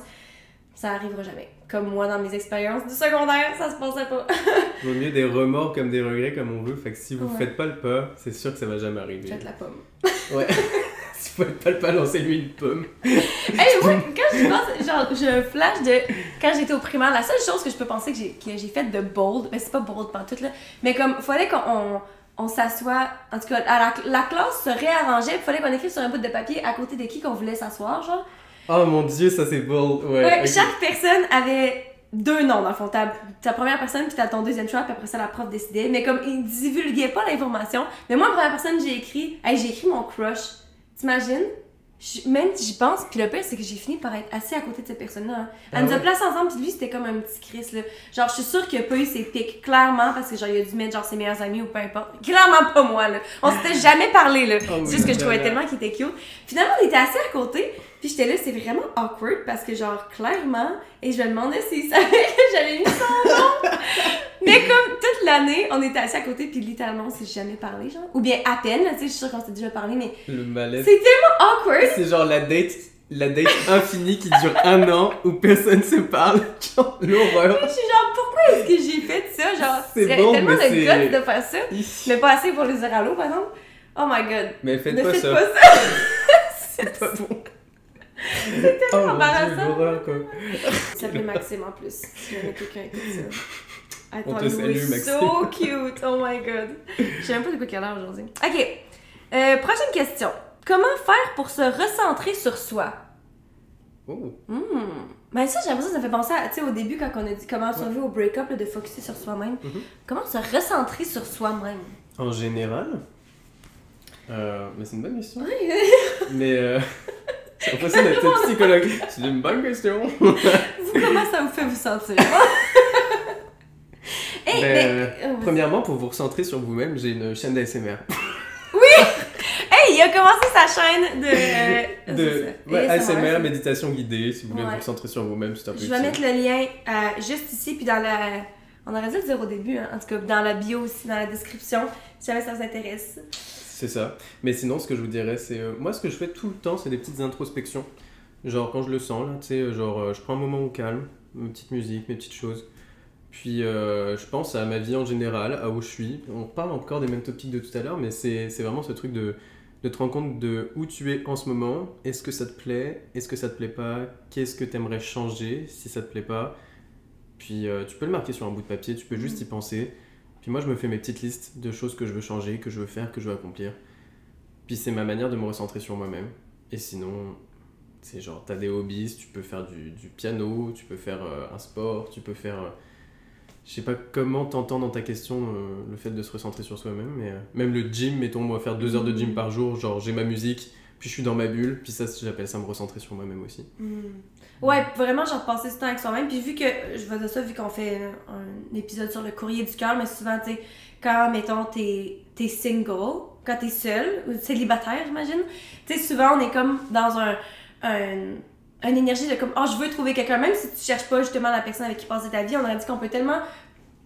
ça arrivera jamais. Comme moi dans mes expériences du secondaire, ça se passait pas. Vaut mieux des remords comme des regrets comme on veut. Fait que si vous Ouais. faites pas le pas, c'est sûr que ça va jamais arriver. Jette la pomme. Ouais. si vous faites pas le pas, lancez-lui une pomme. Hey, moi, quand je pense, genre, je flash de quand j'étais au primaire, la seule chose que je peux penser que j'ai, que j'ai faite de bold, mais c'est pas bold pantoute, là, mais comme, fallait qu'on on, on s'assoit, en tout cas, à la, la classe se réarrangeait, il fallait qu'on écrive sur un bout de papier à côté de qui qu'on voulait s'asseoir, genre. Oh mon dieu, ça c'est bold. Ouais. Chaque personne avait deux noms, dans le fond. Ta, ta première personne, puis t'as ton deuxième choix, puis après ça, la prof décidait. Mais comme, ils divulguaient pas l'information. Mais moi, la première personne, j'ai écrit, hey, j'ai écrit mon crush. T'imagines? Même si j'y pense, puis le pire, c'est que j'ai fini par être assis à côté de cette personne-là. hein. Elle Ah nous a ouais? placés ensemble, puis lui, c'était comme un petit Chris, là. Genre, je suis sûre qu'il a pas eu ses pics, clairement, parce que genre, il a dû mettre genre ses meilleurs amis ou peu importe. Clairement pas moi, là. On s'était jamais parlé, là. Oh c'est juste que je trouvais tellement qu'il était cute. Finalement, on était assis à côté, puis j'étais là, c'est vraiment awkward, parce que genre, clairement, et je me demandais s'il savait que j'avais mis son nom. Mais comme toute l'année, on était assis à côté, puis littéralement, on s'est jamais parlé, genre. Ou bien à peine, là, tu sais, je suis sûre qu'on s'est déjà parlé, mais Le malaise. c'est tellement awkward. C'est genre la date, la date infinie qui dure un an où personne se parle. Genre l'horreur. Je suis genre, pourquoi est-ce que j'ai fait ça? Genre, C'est bon, tellement mais de guts de faire ça. Mais pas assez pour les dire allô, par exemple. Oh my god. Mais faites ne pas faites ça. pas ça. C'est pas bon. C'est Oh mon embarrassant. dieu. Il s'appelait Maxime en plus. Si jamais quelqu'un écoute ça. On te salue, were Maxime. So cute. Oh my god. Je sais même pas de quoi quelle heure aujourd'hui. Ok. Euh, prochaine question. Comment faire pour se recentrer sur soi? Oh. Hmm. Ben ça, j'ai l'impression que ça fait penser à, tu sais, au début, quand on a dit comment survivre au break-up, là, de focuser sur soi-même. Mhm. Comment se recentrer sur soi-même? En général euh, Mais c'est une bonne question. Oui. Mais euh, j'ai l'impression d'être psychologue. C'est une bonne question. vous, comment ça vous fait vous sentir? Hey, Ben, mais- euh, euh, Premièrement, pour vous recentrer sur vous-même, j'ai une chaîne d'ASMR. Hey, il a commencé sa chaîne de. euh, De c'est ouais, ASMR. ASMR, méditation guidée, si vous voulez Ouais. vous recentrer sur vous-même, c'est un peu Je vais utile. mettre le lien euh, juste ici, puis dans la. On aurait dû le dire au début, hein, en tout cas dans la bio aussi, dans la description, si jamais ça vous intéresse. C'est ça. Mais sinon, ce que je vous dirais, c'est. euh, moi, ce que je fais tout le temps, c'est des petites introspections. Genre, quand je le sens, là, tu sais, euh, genre, euh, je prends un moment au calme, mes petites musiques, mes petites choses. Puis, euh, je pense à ma vie en général, à où je suis. On parle encore des mêmes topics de tout à l'heure, mais c'est c'est vraiment ce truc de, de te rendre compte de où tu es en ce moment. Est-ce que ça te plaît? Est-ce que ça te plaît pas? Qu'est-ce que tu aimerais changer si ça te plaît pas? Puis, euh, tu peux le marquer sur un bout de papier, tu peux juste y penser. Puis moi, je me fais mes petites listes de choses que je veux changer, que je veux faire, que je veux accomplir. Puis c'est ma manière de me recentrer sur moi-même. Et sinon, c'est genre, t'as des hobbies, tu peux faire du, piano, tu peux faire euh, un sport, tu peux faire... euh, je sais pas comment t'entends dans ta question euh, le fait de se recentrer sur soi-même, mais euh, même le gym, mettons, moi faire deux heures de gym par jour, genre j'ai ma musique, puis je suis dans ma bulle, puis ça, j'appelle ça me recentrer sur moi-même aussi. Hmm. Ouais, vraiment, genre passer du temps avec soi-même. Puis vu que, je vais dire ça, vu qu'on fait un épisode sur le courrier du cœur, mais souvent, tu sais, quand, mettons, t'es es single, quand t'es seul, ou célibataire, j'imagine, tu sais, souvent, on est comme dans un, un, une énergie de comme, oh, je veux trouver quelqu'un, même si tu cherches pas justement la personne avec qui passer ta vie, on aurait dit qu'on peut tellement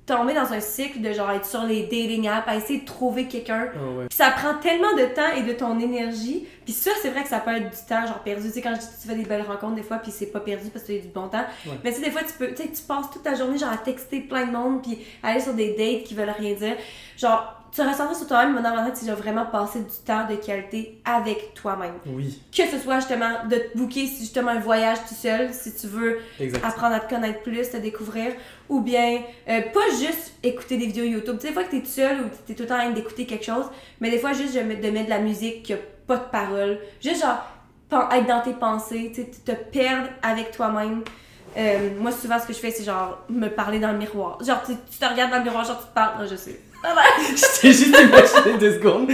tomber dans un cycle de genre être sur les dating apps, à essayer de trouver quelqu'un. Ah ouais. Puis ça prend tellement de temps et de ton énergie. Puis ça, c'est vrai que ça peut être du temps, genre perdu. Tu sais, quand je dis que tu fais des belles rencontres, des fois, puis c'est pas perdu parce que tu as du bon temps. Ouais. Mais tu sais, des fois, tu peux, tu sais, tu passes toute ta journée, genre, à texter plein de monde, puis aller sur des dates qui veulent rien dire. Genre, tu ressens sur toi-même, mon avantage, c'est genre vraiment passer du temps de qualité avec toi-même. Oui, Que ce soit justement de te booker justement un voyage tout seul, si tu veux apprendre à te connaître plus, te découvrir, ou bien euh, pas juste écouter des vidéos YouTube. Tu sais, des fois que t'es tout seul ou t'es tout le temps en train d'écouter quelque chose, mais des fois juste de mettre de, la musique qui a pas de parole, juste genre être dans tes pensées, tu sais, te perdre avec toi-même. Euh, moi, souvent, ce que je fais, c'est genre me parler dans le miroir. Genre, tu, tu te regardes dans le miroir, genre, tu te parles. Non, je sais. Je t'ai juste imaginé deux secondes.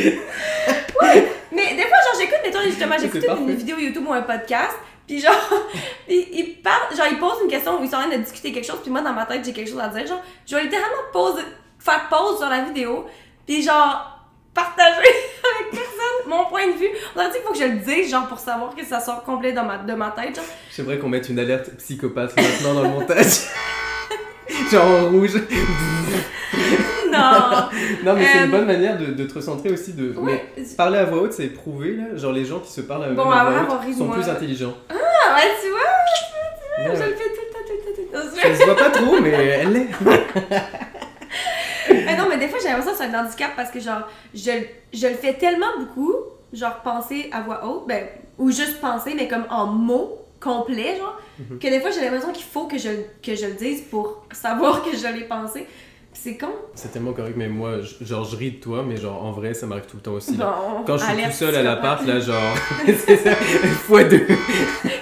Mais des fois, genre, j'écoute, mettons, justement, j'écoute parfait. une vidéo YouTube ou un podcast, puis genre, ils, ils parlent, genre, ils posent une question ou ils sont en train de discuter quelque chose, puis moi, dans ma tête, j'ai quelque chose à dire, genre, je vais littéralement faire pause sur la vidéo, puis genre, partager avec personne mon point de vue. On a dit qu'il faut que je le dise, genre, pour savoir que ça sort complet dans ma, de ma tête, genre. J'aimerais qu'on mette une alerte psychopathe maintenant dans le montage. Genre en rouge. Non! Non, mais c'est Euh, une bonne manière de, de te recentrer aussi. De... Ouais. Mais parler à voix haute, c'est prouvé, là. Genre les gens qui se parlent à, Bon, à voix haute sont plus intelligents. Ah, ouais, tu vois, Ouais, je ouais. le fais tout le temps, tout le temps, tout le temps. Ça se voit pas trop, mais elle l'est. Mais non, mais des fois, j'ai l'impression que c'est un handicap parce que, genre, je, je le fais tellement beaucoup, genre, penser à voix haute, ben, ou juste penser, mais comme en mots complets, genre, Mhm. que des fois, j'ai l'impression qu'il faut que je, que je le dise pour savoir que je l'ai pensé. C'est con. C'est tellement correct, mais moi, genre, je ris de toi, mais genre, en vrai, ça m'arrive tout le temps aussi. là. Bon, Quand je suis tout seul à l'appart, là, genre, c'est ça, fois deux.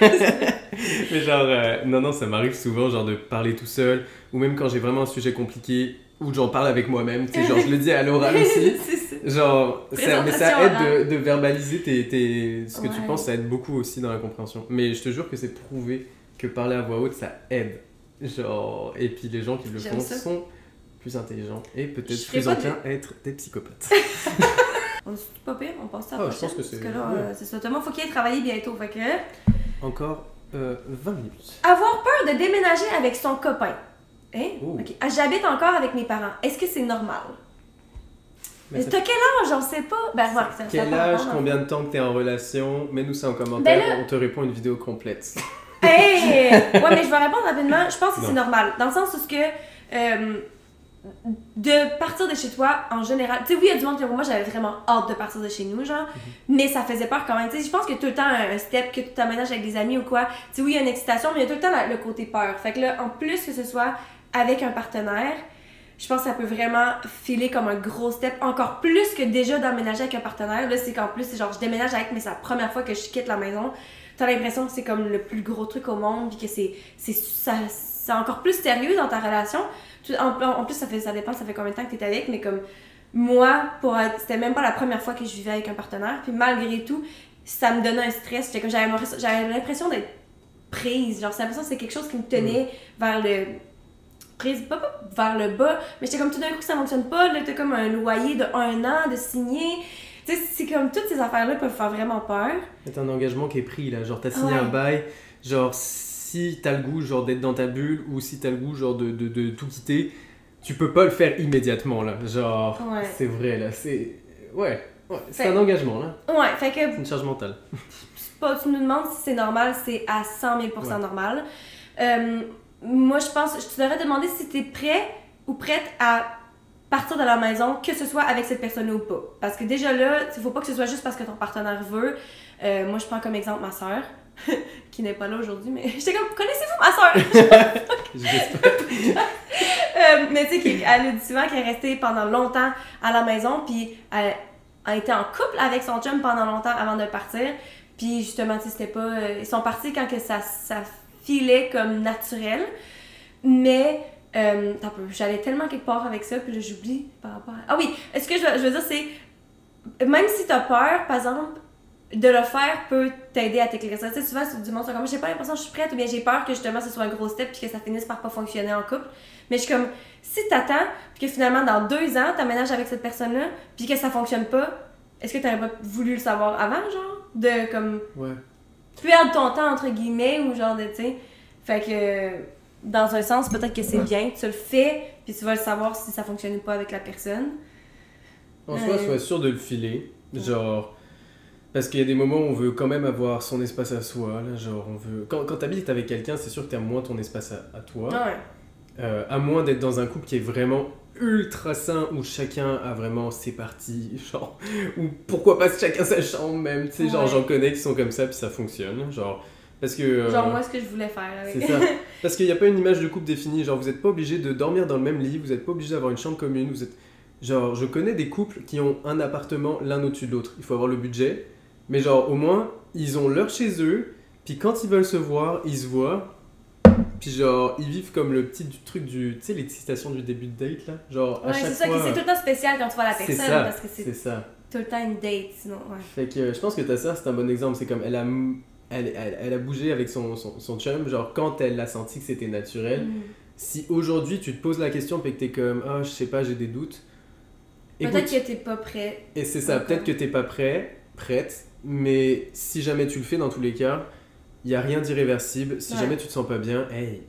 mais genre, euh, non, non, ça m'arrive souvent, genre, de parler tout seul, ou même quand j'ai vraiment un sujet compliqué, ou j'en parle avec moi-même, tu sais, genre, je le dis à l'oral aussi. Genre, ça, mais ça aide de, de verbaliser tes, tes- ce que tu penses, ça aide beaucoup aussi dans la compréhension. Mais je te jure que c'est prouvé que parler à voix haute, ça aide. Genre, et puis les gens qui le font ça. sont plus intelligents et peut-être plus enclins à être des psychopathes. On c'est pas pire, on ça à Ah, la je pense que c'est- Parce que là, ouais. euh, c'est ça. Thomas, faut qu'il aille travailler bientôt. Fait que. Encore euh, 20 minutes. Avoir peur de déménager avec son copain. Hein? Oh. Ah, J'habite encore avec mes parents. Est-ce que c'est normal? Mais ça T'as quel âge? J'en sais pas. Ben, remarque, ça- ça Quel peut âge, combien de temps que t'es en relation? Mets-nous ça en commentaire, Ben là- on te répond une vidéo complète. Hey! Ouais, mais je vais répondre rapidement. Je pense que c'est normal. Dans le sens où ce que. euh, de partir de chez toi, en général. Tu sais, oui, il y a du monde qui moi, j'avais vraiment hâte de partir de chez nous, genre. Mhm. Mais ça faisait peur quand même. Tu sais, je pense que tout le temps, un step, que tu t'aménages avec des amis ou quoi. Tu sais, oui, il y a une excitation, mais il y a tout le temps la- le côté peur. Fait que là, en plus que ce soit avec un partenaire, je pense que ça peut vraiment filer comme un gros step, encore plus que déjà d'emménager avec un partenaire. Là, c'est qu'en plus, c'est genre, je déménage avec, mais c'est la première fois que je quitte la maison. T'as l'impression que c'est comme le plus gros truc au monde, puis que c'est, c'est, ça, c'est encore plus sérieux dans ta relation. En, en plus, ça, fait, ça dépend, ça fait combien de temps que t'es avec, mais comme moi, pour c'était même pas la première fois que je vivais avec un partenaire, puis malgré tout, ça me donnait un stress. J'avais, l'impression- d'être prise. Genre, c'est l'impression que c'est quelque chose qui me tenait vers le prise pas, pas vers le bas, mais j'étais comme tout d'un coup ça fonctionne pas, là t'as comme un loyer de un an de signer. Tu sais, c'est comme toutes ces affaires-là peuvent faire vraiment peur. C'est un engagement qui est pris là, genre t'as signé Ouais. un bail, genre si t'as le goût genre d'être dans ta bulle ou si t'as le goût genre de, de, de tout quitter, tu peux pas le faire immédiatement là, genre Ouais. c'est vrai là, c'est ouais, ouais c'est un engagement là, Ouais, fait que c'est une charge mentale. pas, tu nous demandes si c'est normal, c'est à 100 000 Ouais. normal. Euh, moi, je pense, je te devrais demander si t'es prêt ou prête à partir de la maison, que ce soit avec cette personne ou pas. Parce que déjà là, il faut pas que ce soit juste parce que ton partenaire veut. Euh, moi, je prends comme exemple ma soeur, qui n'est pas là aujourd'hui, mais j'étais comme, connaissez-vous ma soeur? Euh, mais tu sais, elle a dit souvent qu'elle est restée pendant longtemps à la maison, puis elle a été en couple avec son chum pendant longtemps avant de partir. Puis justement, tu sais, c'était pas. euh, ils sont partis quand que ça, ça filait comme naturel. Mais. Euh, j'allais tellement quelque part avec ça, puis j'oublie par rapport à. Ah oui, ce que je veux, dire, c'est. Même si t'as peur, par exemple, de le faire peut t'aider à t'éclairer. Tu sais, souvent, du monde, comme j'ai pas l'impression que je suis prête, ou bien j'ai peur que justement ce soit un gros step puis que ça finisse par pas fonctionner en couple. Mais je suis comme, si t'attends, puis que finalement, dans deux ans, t'aménages avec cette personne-là, puis que ça fonctionne pas, est-ce que t'aurais pas voulu le savoir avant, genre? De comme Ouais. Perdre ton temps, entre guillemets, ou genre de, tu sais. Fait que. dans un sens, peut-être que c'est bien, tu le fais, puis tu vas le savoir si ça fonctionne ou pas avec la personne. En soi, Ouais. sois sûr de le filer. Genre. Parce qu'il y a des moments où on veut quand même avoir son espace à soi. Là, genre, on veut. Quand, quand t'habites avec quelqu'un, c'est sûr que t'as moins ton espace à, à toi. Ouais. Euh, à moins d'être dans un couple qui est vraiment ultra sain où chacun a vraiment ses parties, genre, ou pourquoi pas chacun sa chambre même, tu sais, genre j'en connais qui sont comme ça puis ça fonctionne, genre, parce que... euh, Genre, moi, ce que je voulais faire avec. c'est ça. Parce qu'il n'y a pas une image de couple définie, genre vous n'êtes pas obligé de dormir dans le même lit, vous n'êtes pas obligé d'avoir une chambre commune, vous êtes... Genre, je connais des couples qui ont un appartement l'un au-dessus de l'autre, il faut avoir le budget, mais genre au moins, ils ont leur chez eux, puis quand ils veulent se voir, ils se voient, puis genre, ils vivent comme le petit du truc du... Tu sais, l'excitation du début de date, là Genre, à chaque c'est ça, fois... c'est tout le temps spécial quand tu vois la c'est personne, ça, parce que c'est c'est ça. tout le temps une date, sinon, ouais. Fait que je pense que ta sœur, c'est un bon exemple. C'est comme elle a, elle, elle, elle a bougé avec son, son, son chum, genre quand elle a senti que c'était naturel. Mm. Si aujourd'hui tu te poses la question puis que t'es comme, ah, je sais pas, j'ai des doutes. Peut-être que t'es pas prêt. Et c'est ça, peut-être que t'es pas prêt, prête, mais si jamais tu le fais dans tous les cas, il y a rien d'irréversible. Si Ouais. jamais tu te sens pas bien, hey,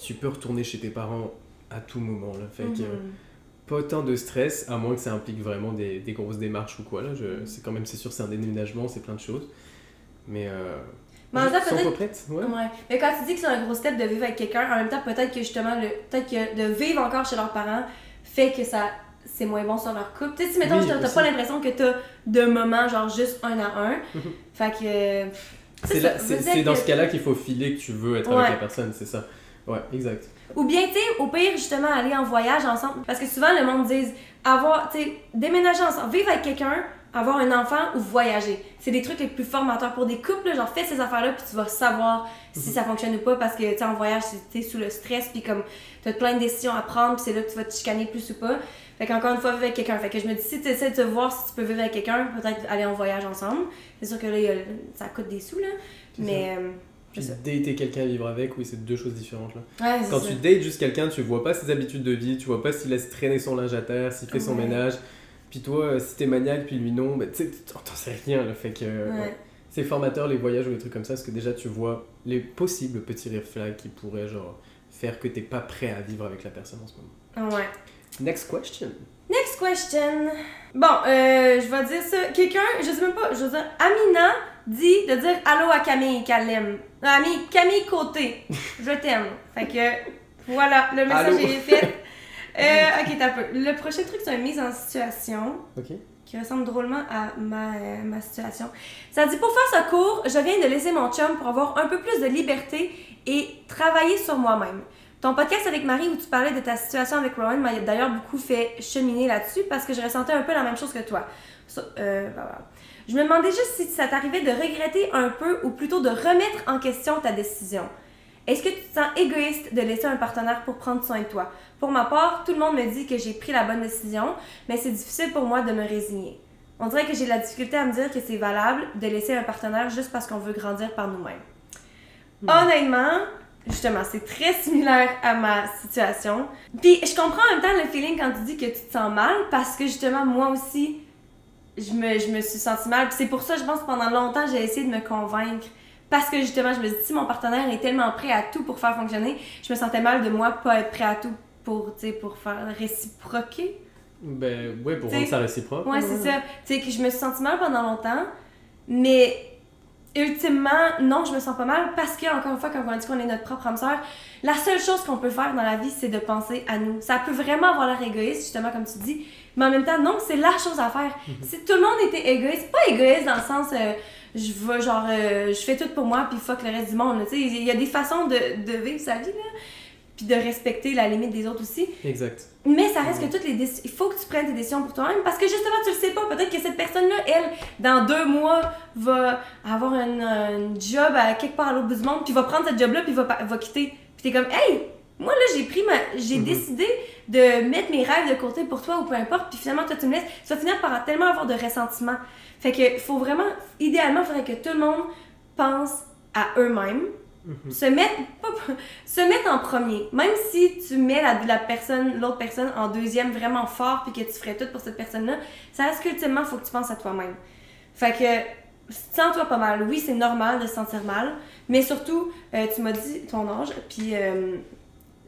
tu peux retourner chez tes parents à tout moment. Là. Fait que, Mhm. pas autant de stress, à moins que ça implique vraiment des, des grosses démarches ou quoi. Là. Je, c'est quand même, c'est sûr, c'est un déménagement, c'est plein de choses. Mais, euh, Mais en même temps, juste, peut-être- sens-toi prête, ouais. Ouais. Mais quand tu dis que c'est un gros step de vivre avec quelqu'un, en même temps, peut-être que justement, le, peut-être que de vivre encore chez leurs parents fait que ça c'est moins bon sur leur couple. Tu sais, si mettons, Oui, t'as pas l'impression que t'as de moments, genre juste un à un. Mhm. fait que. C'est, ça, là- c'est, peut-être c'est dans que- ce cas-là qu'il faut filer que tu veux être Ouais. avec la personne, c'est ça. Ouais, exact. Ou bien, tu sais, au pire, justement, aller en voyage ensemble. Parce que souvent, le monde dit avoir, tu sais, déménager ensemble, vivre avec quelqu'un, avoir un enfant ou voyager. C'est des trucs les plus formateurs pour des couples. genre, fais ces affaires-là, puis tu vas savoir Mhm. si ça fonctionne ou pas. Parce que, tu sais, en voyage, c'est- t'es sous le stress, puis comme, t'as plein de décisions à prendre, puis c'est là que tu vas te chicaner plus ou pas. Fait qu'encore une fois, vivre avec quelqu'un. Fait que je me dis, si tu essaies de te voir si tu peux vivre avec quelqu'un, peut-être aller en voyage ensemble. C'est sûr que là, ça coûte des sous, là. Mais, euh, dater quelqu'un et vivre avec, oui, c'est deux choses différentes là. ouais, c'est Quand ça. tu dates juste quelqu'un, tu vois pas ses habitudes de vie, tu vois pas s'il laisse traîner son linge à terre, s'il fait son ménage. Puis toi, euh, si t'es maniaque, puis lui non, bah, tu sais, t'en sais rien là. Fait que euh, Ouais. ouais. c'est formateur les voyages ou les trucs comme ça, parce que déjà tu vois les possibles petits red flags qui pourraient genre faire que t'es pas prêt à vivre avec la personne en ce moment. Ouais. Next question. Next question. Bon, euh, je vais dire ça. Quelqu'un, je sais même pas, je veux dire, Amina dit de dire allô à Camille qu'elle l'aime. Non, Ami, Camille Côté, je t'aime. Fait que, voilà, le message Allô. est fait. Euh, ok, t'as peu. Le prochain truc, c'est une mise en situation Ok. qui ressemble drôlement à ma, euh, ma situation. Ça dit pour faire ce cours, je viens de laisser mon chum pour avoir un peu plus de liberté et travailler sur moi-même. Ton podcast avec Marie où tu parlais de ta situation avec Rowan m'a d'ailleurs beaucoup fait cheminer là-dessus parce que je ressentais un peu la même chose que toi. So- euh, bah, voilà. Je me demandais juste si ça t'arrivait de regretter un peu ou plutôt de remettre en question ta décision. Est-ce que tu te sens égoïste de laisser un partenaire pour prendre soin de toi? Pour ma part, tout le monde me dit que j'ai pris la bonne décision, mais c'est difficile pour moi de me résigner. On dirait que j'ai la difficulté à me dire que c'est valable de laisser un partenaire juste parce qu'on veut grandir par nous-mêmes. Honnêtement, justement, c'est très similaire à ma situation. Puis je comprends en même temps le feeling quand tu dis que tu te sens mal parce que justement, moi aussi, je me, je me suis sentie mal. Puis c'est pour ça, je pense, pendant longtemps, j'ai essayé de me convaincre. Parce que justement, je me dis, si mon partenaire est tellement prêt à tout pour faire fonctionner, je me sentais mal de moi pas être prêt à tout pour, pour faire réciproquer. Ben ouais, pour T'sais, rendre ça réciproque. Ouais, c'est ça. Tu sais, que je me suis sentie mal pendant longtemps, mais ultimement, non, je me sens pas mal parce que, encore une fois, quand on dit qu'on est notre propre âme sœur, la seule chose qu'on peut faire dans la vie, c'est de penser à nous. Ça peut vraiment avoir l'air égoïste, justement, comme tu dis, mais en même temps, non, c'est la chose à faire. Si tout le monde était égoïste, pas égoïste dans le sens, euh, je veux, genre, euh, je fais tout pour moi, puis fuck le reste du monde. Tu sais, il y a des façons de, de vivre sa vie, là, puis de respecter la limite des autres aussi. Exact. Mais ça reste que toutes les décisions. Il faut que tu prennes tes décisions pour toi-même parce que justement, tu le sais pas. Peut-être que cette personne-là, elle, dans deux mois, va avoir un, job à quelque part à l'autre bout du monde, puis va prendre cette job-là, puis va, va quitter. Puis t'es comme, hey, moi là, j'ai pris ma. J'ai Mhm. décidé de mettre mes rêves de côté pour toi ou peu importe, puis finalement, toi, tu me laisses. Tu vas finir par tellement avoir de ressentiment. Fait que, faut vraiment. Idéalement, il faudrait que tout le monde pense à eux-mêmes Mhm. se mettre en premier même si tu mets la, personne l'autre personne en deuxième vraiment fort puis que tu ferais tout pour cette personne là ça reste qu'ultimement faut que tu penses à toi-même fait que sens-toi pas mal oui c'est normal de se sentir mal mais surtout euh, tu m'as dit ton âge puis euh,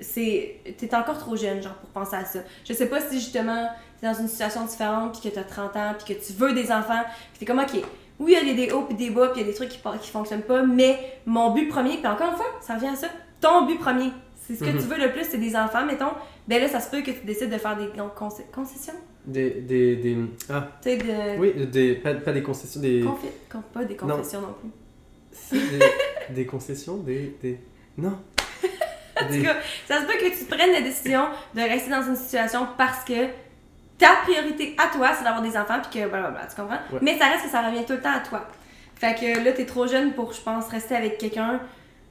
c'est t'es encore trop jeune genre pour penser à ça. Je sais pas si justement t'es dans une situation différente puis que t'as 30 ans puis que tu veux des enfants puis t'es comme ok oui il y a des hauts puis des bas puis il y a des trucs qui, qui fonctionnent pas mais mon but premier puis encore une fois ça revient à ça ton but premier c'est ce que Mhm. tu veux le plus c'est des enfants mettons ben là ça se peut que tu décides de faire des con- conce- concessions Des, des, des... Ah, tu sais de oui, des, pas, pas des concessions, des... confi- con- pas des Non. confessions non, plus des, des concessions, des... des... Non. En tout Des- cas, ça se peut que tu prennes la décision de rester dans une situation parce que ta priorité à toi, c'est d'avoir des enfants, puis que blablabla, tu comprends? Ouais. Mais ça reste que ça revient tout le temps à toi. Fait que là, t'es trop jeune pour, je pense, rester avec quelqu'un.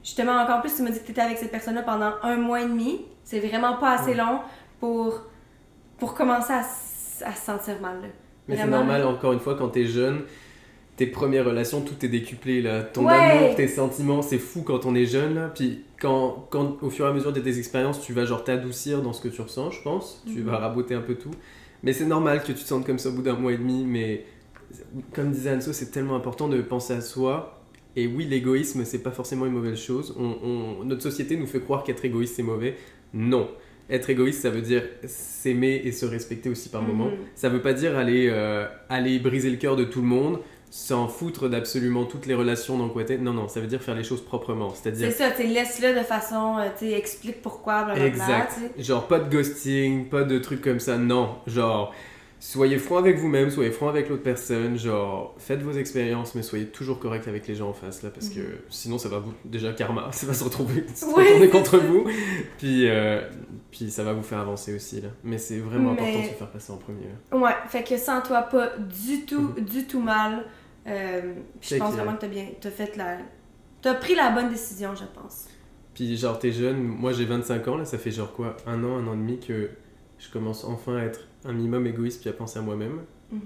Justement, encore plus, tu m'as dit que t'étais avec cette personne-là pendant un mois et demi. C'est vraiment pas assez Ouais. long pour, pour commencer à, à se sentir mal. là. Mais c'est normal, encore une fois, quand t'es jeune, tes premières relations, tout est décuplé là. Ton Ouais. amour, tes sentiments, c'est fou quand on est jeune là. Puis quand, quand au fur et à mesure de tes expériences, tu vas genre t'adoucir dans ce que tu ressens, je pense. Tu Mhm. vas raboter un peu tout. Mais c'est normal que tu te sentes comme ça au bout d'un mois et demi. Mais comme disait Anso, c'est tellement important de penser à soi. Et oui, l'égoïsme, c'est pas forcément une mauvaise chose. On, on- notre société nous fait croire qu'être égoïste, c'est mauvais. Non. Être égoïste, ça veut dire s'aimer et se respecter aussi par Mhm. moment. Ça veut pas dire aller, euh, aller briser le cœur de tout le monde, s'en foutre d'absolument toutes les relations dans quoi t'es. Non, non, ça veut dire faire les choses proprement. C'est C'est-à-dire. ça, tu laisse-le de façon, euh, tu explique pourquoi, blablabla, Exact. Genre, pas de ghosting, pas de trucs comme ça. Non. Genre, soyez franc avec vous-même, soyez franc avec l'autre personne. Genre, faites vos expériences, mais soyez toujours correct avec les gens en face, là, parce que sinon, ça va vous. Déjà, karma, ça va se retrouver, se Mhm. Oui, retourner c'est contre vous. Puis, euh, puis, ça va vous faire avancer aussi, là. Mais c'est vraiment Mais- important de se faire passer en premier. là. Ouais, fait que sens-toi pas du tout, du tout mal. Euh, puis je pense clair. vraiment que t'as bien, t'as fait la, t'as pris la bonne décision, je pense. Puis genre t'es jeune, moi j'ai 25 ans là, ça fait genre quoi, un an, un an et demi que je commence enfin à être un minimum égoïste puis à penser à moi-même. Mhm.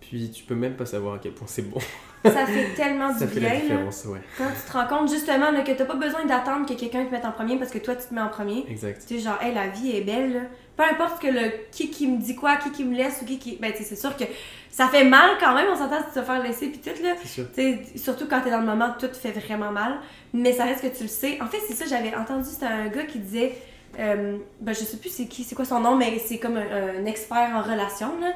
Puis tu peux même pas savoir à quel point c'est bon. Ça fait tellement ça du fait bien la là, ouais. quand tu te rends compte justement là, que t'as pas besoin d'attendre que quelqu'un te mette en premier parce que toi tu te mets en premier. Exact. Tu sais, genre, hey, la vie est belle, là. Peu importe que le qui qui me dit quoi, qui qui me laisse ou qui qui. Ben, tu sais, c'est sûr que ça fait mal quand même, on s'entend de se faire laisser puis tout, là. C'est sûr. Tu sais, surtout quand t'es dans le moment, tout fait vraiment mal. Mais ça reste que tu le sais. En fait, c'est ça, j'avais entendu, c'était un gars qui disait. euh, ben, je sais plus c'est qui, c'est quoi son nom, mais c'est comme un, un expert en relations, là.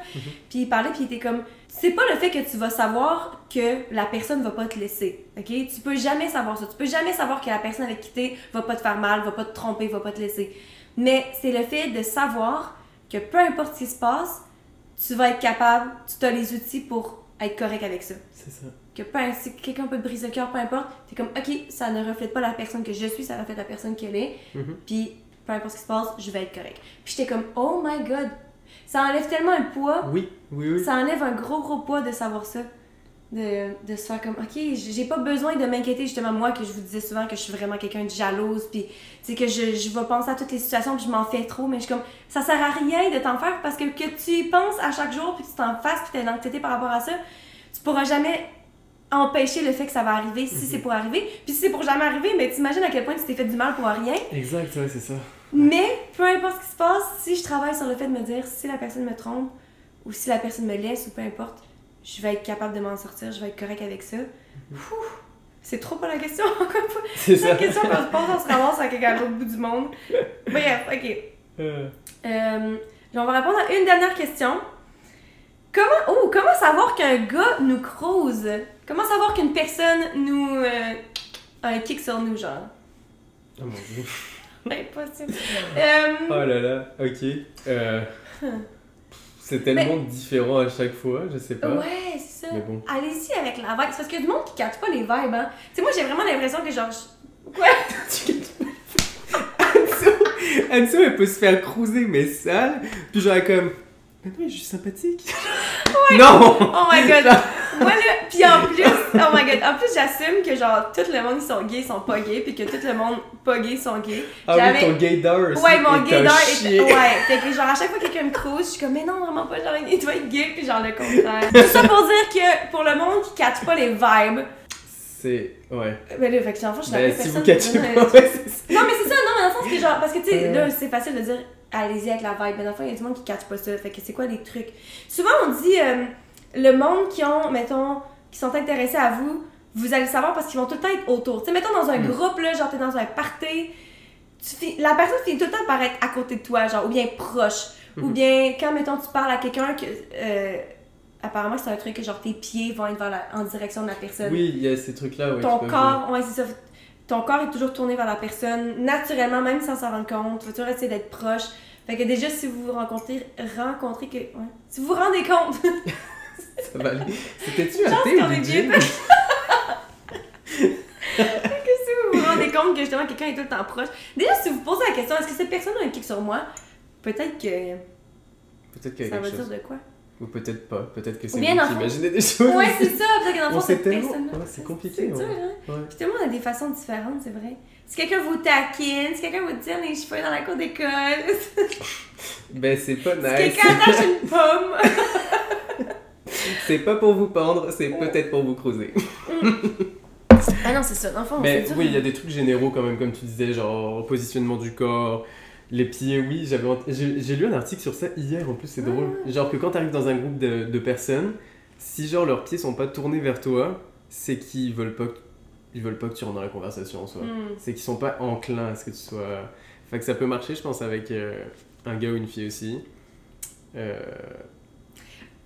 Puis il parlait, puis il était comme. C'est pas le fait que tu vas savoir que la personne va pas te laisser, ok? Tu peux jamais savoir ça. Tu peux jamais savoir que la personne avec qui t'es va pas te faire mal, va pas te tromper, va pas te laisser. Mais c'est le fait de savoir que peu importe ce qui se passe, tu vas être capable, tu as les outils pour être correct avec ça C'est ça. que peu, si quelqu'un peut te briser le cœur, peu importe, t'es comme, ok, ça ne reflète pas la personne que je suis, ça reflète la personne qu'elle est, Mhm. puis peu importe ce qui se passe, je vais être correct. Puis j'étais comme, oh my god, ça enlève tellement le poids, Oui, oui, oui. ça enlève un gros gros poids de savoir ça. De, de se faire comme, ok, j'ai pas besoin de m'inquiéter, justement, moi, que je vous disais souvent que je suis vraiment quelqu'un de jalouse, puis tu sais, que je, je vais penser à toutes les situations, puis je m'en fais trop, mais je suis comme, ça sert à rien de t'en faire parce que que tu y penses à chaque jour, puis que tu t'en fasses, puis t'as une anxiété par rapport à ça, tu pourras jamais empêcher le fait que ça va arriver si c'est pour arriver. Puis si c'est pour jamais arriver, mais t'imagines à quel point tu t'es fait du mal pour rien. Exact, ouais, c'est ça. Mais peu importe ce qui se passe, si je travaille sur le fait de me dire si la personne me trompe ou si la personne me laisse ou peu importe, je vais être capable de m'en sortir, je vais être correct avec ça. Ouh, C'est trop pas la question, encore une fois. C'est ça. la question qu'on se pose, on se ramasse à quelqu'un à l'autre bout du monde. Bref, ok. Euh, Euh, on va répondre à une dernière question. Comment, oh, comment savoir qu'un gars nous crouse? Comment savoir qu'une personne nous euh, a un kick sur nous, genre? Oh mon dieu. Impossible. Euh, Oh là là, ok. Euh, C'est tellement différent à chaque fois, je sais pas. ouais, c'est ça. Bon. Allez-y avec la vibe. C'est parce qu'il y a du monde qui capte pas les vibes, hein. Tu sais, moi, j'ai vraiment l'impression que, genre, je- quoi? Anso, Anso, elle peut se faire cruiser, mais sale. Puis genre, elle est comme. Mais non, est juste sympathique. Non! Oh my god! Moi là, pis en plus, oh my god, en plus j'assume que genre tout le monde qui sont gays sont pas gays, puis que tout le monde pas gay sont gays. Ah oui, ton gaydar. Ouais, mon gaydar est. Ouais, fait que genre à chaque fois que quelqu'un me crouse, je suis comme, mais non, vraiment pas, genre il doit être gay, puis genre le contraire. Tout ça pour dire que pour le monde qui catch pas les vibes, C'est. Ouais. ben là, fait que en fait, je suis la Ben, si vous catchez pas, ouais, c'est. Non, mais c'est ça, non, mais dans le sens que genre, parce que tu sais, là, c'est facile de dire, allez-y avec la vibe, mais dans le fond, il y a du monde qui catch pas ça. Fait que c'est quoi les trucs? Souvent, on dit, euh, le monde qui ont, mettons, qui sont intéressés à vous, vous allez le savoir parce qu'ils vont tout le temps être autour. Tu sais, mettons dans un Mm. groupe, là, genre t'es dans un party, tu la personne finit tout le temps par être à côté de toi, genre, ou bien proche. Ou Mhm. bien, quand, mettons, tu parles à quelqu'un que. euh, apparemment, c'est un truc que, genre, tes pieds vont être vers la- en direction de la personne. Oui, il y a ces trucs-là. Ton corps, ouais, c'est ça. Ton corps est toujours tourné vers la personne, naturellement, même sans s'en rendre compte. Tu vas toujours essayer d'être proche. Fait que déjà, si vous vous rencontrez, rencontrez que. Ouais. Si vous vous rendez compte. Ça va aller. C'était-tu un thé ou du gin? Que si vous vous rendez compte que justement quelqu'un est tout le temps proche? Déjà, si vous posez la question, est-ce que cette personne a un kick sur moi? Peut-être que Peut-être a ça veut quelque chose. dire de quoi? Ou peut-être pas. Peut-être que c'est dans qui imaginez des choses. Ouais, c'est ça. Peut-être que dans le On fond, sait cette tellement. personne-là. Ouais, c'est compliqué. C'est ouais. hein? Ouais. Puis tout le monde a des façons différentes, c'est vrai. Si quelqu'un vous taquine, si quelqu'un vous tire les cheveux dans la cour d'école, Ben, c'est pas si nice. quelqu'un attache une pomme. C'est pas pour vous pendre, c'est peut-être pour vous creuser. Ah non, c'est ça. Dans le fond, Mais oui, il y a des trucs généraux quand même, comme tu disais, genre positionnement du corps, les pieds, oui. j'avais J'ai lu un article sur ça hier, en plus, c'est drôle. Genre que quand t'arrives dans un groupe de, de personnes, si genre leurs pieds sont pas tournés vers toi, c'est qu'ils veulent pas que, ils veulent pas que tu rentres dans la conversation en soi. Hmm. C'est qu'ils sont pas enclins à ce que tu sois. Fait que ça peut marcher, je pense, avec euh, un gars ou une fille aussi. Euh,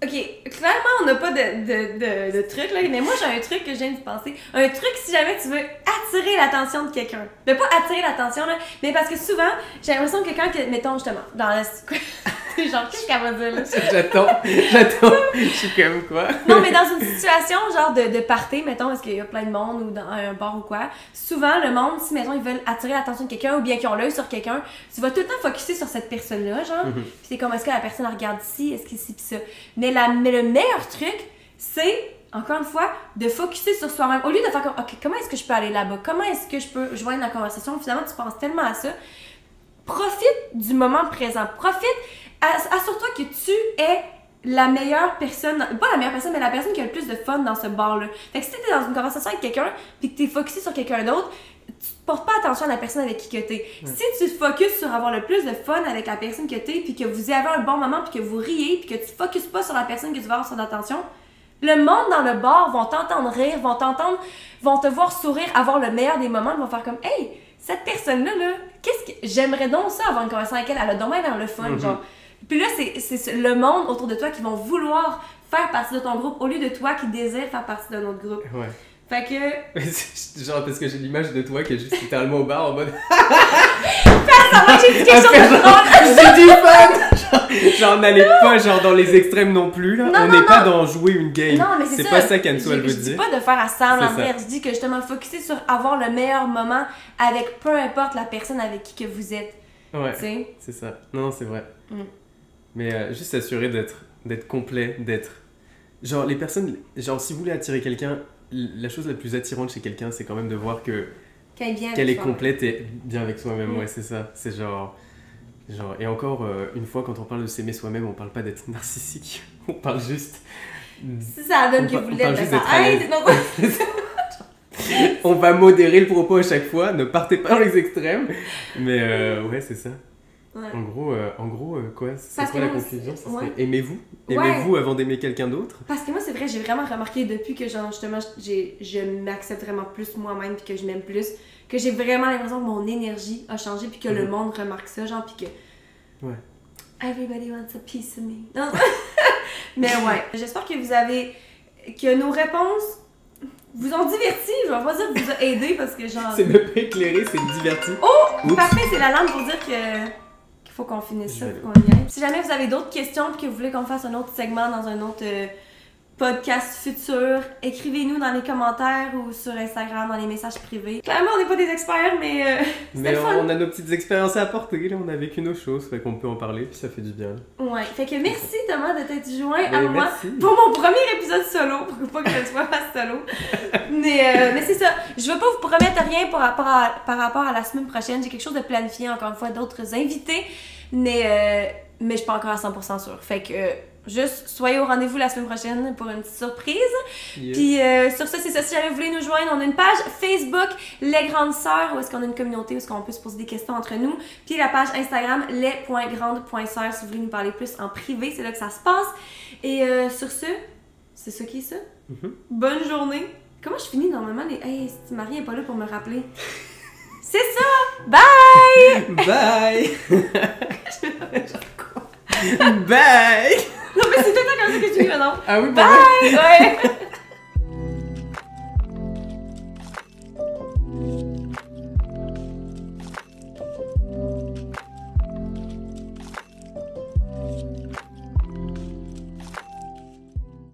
Ok, clairement, on n'a pas de, de, de, de truc, là, mais moi, j'ai un truc que je viens de penser. Un truc si jamais tu veux attirer l'attention de quelqu'un. Mais pas attirer l'attention, là, mais parce que souvent, j'ai l'impression que quand, mettons, justement, dans la... genre, qu'est-ce qu'elle va dire, là? J'attends, j'attends. Je suis comme quoi? Non, mais dans une situation genre de, de party, mettons, parce qu'il y a plein de monde ou dans un bar ou quoi, souvent le monde, si mettons ils veulent attirer l'attention de quelqu'un ou bien qu'ils ont l'œil sur quelqu'un, tu vas tout le temps focuser sur cette personne-là, genre. Mhm. Puis c'est comme est-ce que la personne elle regarde ici, est-ce que c'est pis ça. Mais, la, mais le meilleur truc, c'est encore une fois, de focuser sur soi-même. Au lieu de faire comme, OK, comment est-ce que je peux aller là-bas? Comment est-ce que je peux joindre la conversation? Finalement, tu penses tellement à ça. Profite du moment présent. Profite, assure-toi que tu es la meilleure personne, pas la meilleure personne, mais la personne qui a le plus de fun dans ce bar-là. Fait que si t'es dans une conversation avec quelqu'un, puis que t'es focusé sur quelqu'un d'autre, tu portes pas attention à la personne avec qui que t'es. Si tu te focuses sur avoir le plus de fun avec la personne que t'es, puis que vous avez un bon moment, puis que vous riez, puis que tu focuses pas sur la personne que tu vas avoir son attention, le monde dans le bar vont t'entendre rire, vont t'entendre, vont te voir sourire, avoir le meilleur des moments, vont faire comme Hey, cette personne-là, là, qu'est-ce que. J'aimerais donc ça avoir une conversation avec elle, elle a donc bien le fun, Mhm. genre. Puis là, c'est c'est ce- le monde autour de toi qui vont vouloir faire partie de ton groupe au lieu de toi qui désire faire partie d'un autre groupe. Ouais. Fait que. Genre, parce que j'ai l'image de toi qui est juste littéralement au bar en mode. Ah, j'ai dit quelque chose de drôle! J'ai fun! Genre, genre, n'allez pas genre dans les extrêmes non plus là. Non, On n'est pas dans jouer une game. Non, mais c'est pas ça elle veut Je dis dire. pas de faire à semblant rire. Je dis que justement, focuser sur avoir le meilleur moment avec peu importe la personne avec qui que vous êtes. Ouais, c'est ça. Non, non, c'est vrai. Mm. Mais euh, juste s'assurer d'être d'être complet, d'être. Genre, les personnes. Genre, si vous voulez attirer quelqu'un, la chose la plus attirante chez quelqu'un, c'est quand même de voir que Qu'elle vient qu'elle est complète et bien avec soi-même. Mm. Ouais, c'est ça. C'est genre. Genre, et encore, euh, une fois, quand on parle de s'aimer soi-même, on parle pas d'être narcissique. On parle juste. Si ça On que vous l'êtes, On va modérer le propos à chaque fois, ne partez pas dans les extrêmes. Mais euh, ouais, c'est ça. Ouais. En gros, euh, en gros euh, quoi? C'est quoi la conclusion? Ouais. Aimez-vous? Ouais. Aimez-vous avant d'aimer quelqu'un d'autre? Parce que moi, c'est vrai, j'ai vraiment remarqué depuis que, genre, justement, je m'accepte vraiment plus moi-même, puis que je m'aime plus, que j'ai vraiment l'impression que mon énergie a changé, puis que le Mhm. monde remarque ça, genre, puis que. Ouais. Everybody wants a piece of me. Non. Mais ouais, j'espère que vous avez. que nos réponses vous ont diverti. Je vais pas dire que vous a aidé parce que, genre. C'est même pas éclairé, c'est diverti. Oh! Oups. Parfait, c'est la lampe pour dire que qu'il faut qu'on finisse ça, qu'on y aille. Si jamais vous avez d'autres questions et que vous voulez qu'on fasse un autre segment dans un autre euh, podcast futur, écrivez-nous dans les commentaires ou sur Instagram dans les messages privés. Clairement, on n'est pas des experts, mais euh, Mais fun. on a nos petites expériences à apporter, là, on a vécu nos choses, fait qu'on peut en parler, puis ça fait du bien. Ouais. Fait que merci Thomas de t'être joint à Mais moi merci. pour mon premier épisode solo, pour pas que je sois pas solo. mais euh, mais c'est ça. Je veux pas vous promettre rien par rapport à, par rapport à la semaine prochaine. J'ai quelque chose de planifié, encore une fois, d'autres invités. Mais, euh, mais je suis pas encore à 100% sûre. Fait que euh, juste soyez au rendez-vous la semaine prochaine pour une petite surprise. Puis euh, sur ça, c'est ça. Si jamais vous voulez nous joindre, on a une page Facebook, Les Grandes Sœurs, où est-ce qu'on a une communauté, où est-ce qu'on peut se poser des questions entre nous. Puis la page Instagram, les.grandes.sœurs, si vous voulez nous parler plus en privé, c'est là que ça se passe. Et euh, sur ce, c'est ça qui est ça. Mhm. Bonne journée. Comment je finis normalement les. Hey, si Marie est pas là pour me rappeler? C'est ça! Bye! Bye! Bye! Non, mais c'est tout le temps comme ça que tu dis maintenant. Ah oui, Bye! Ouais!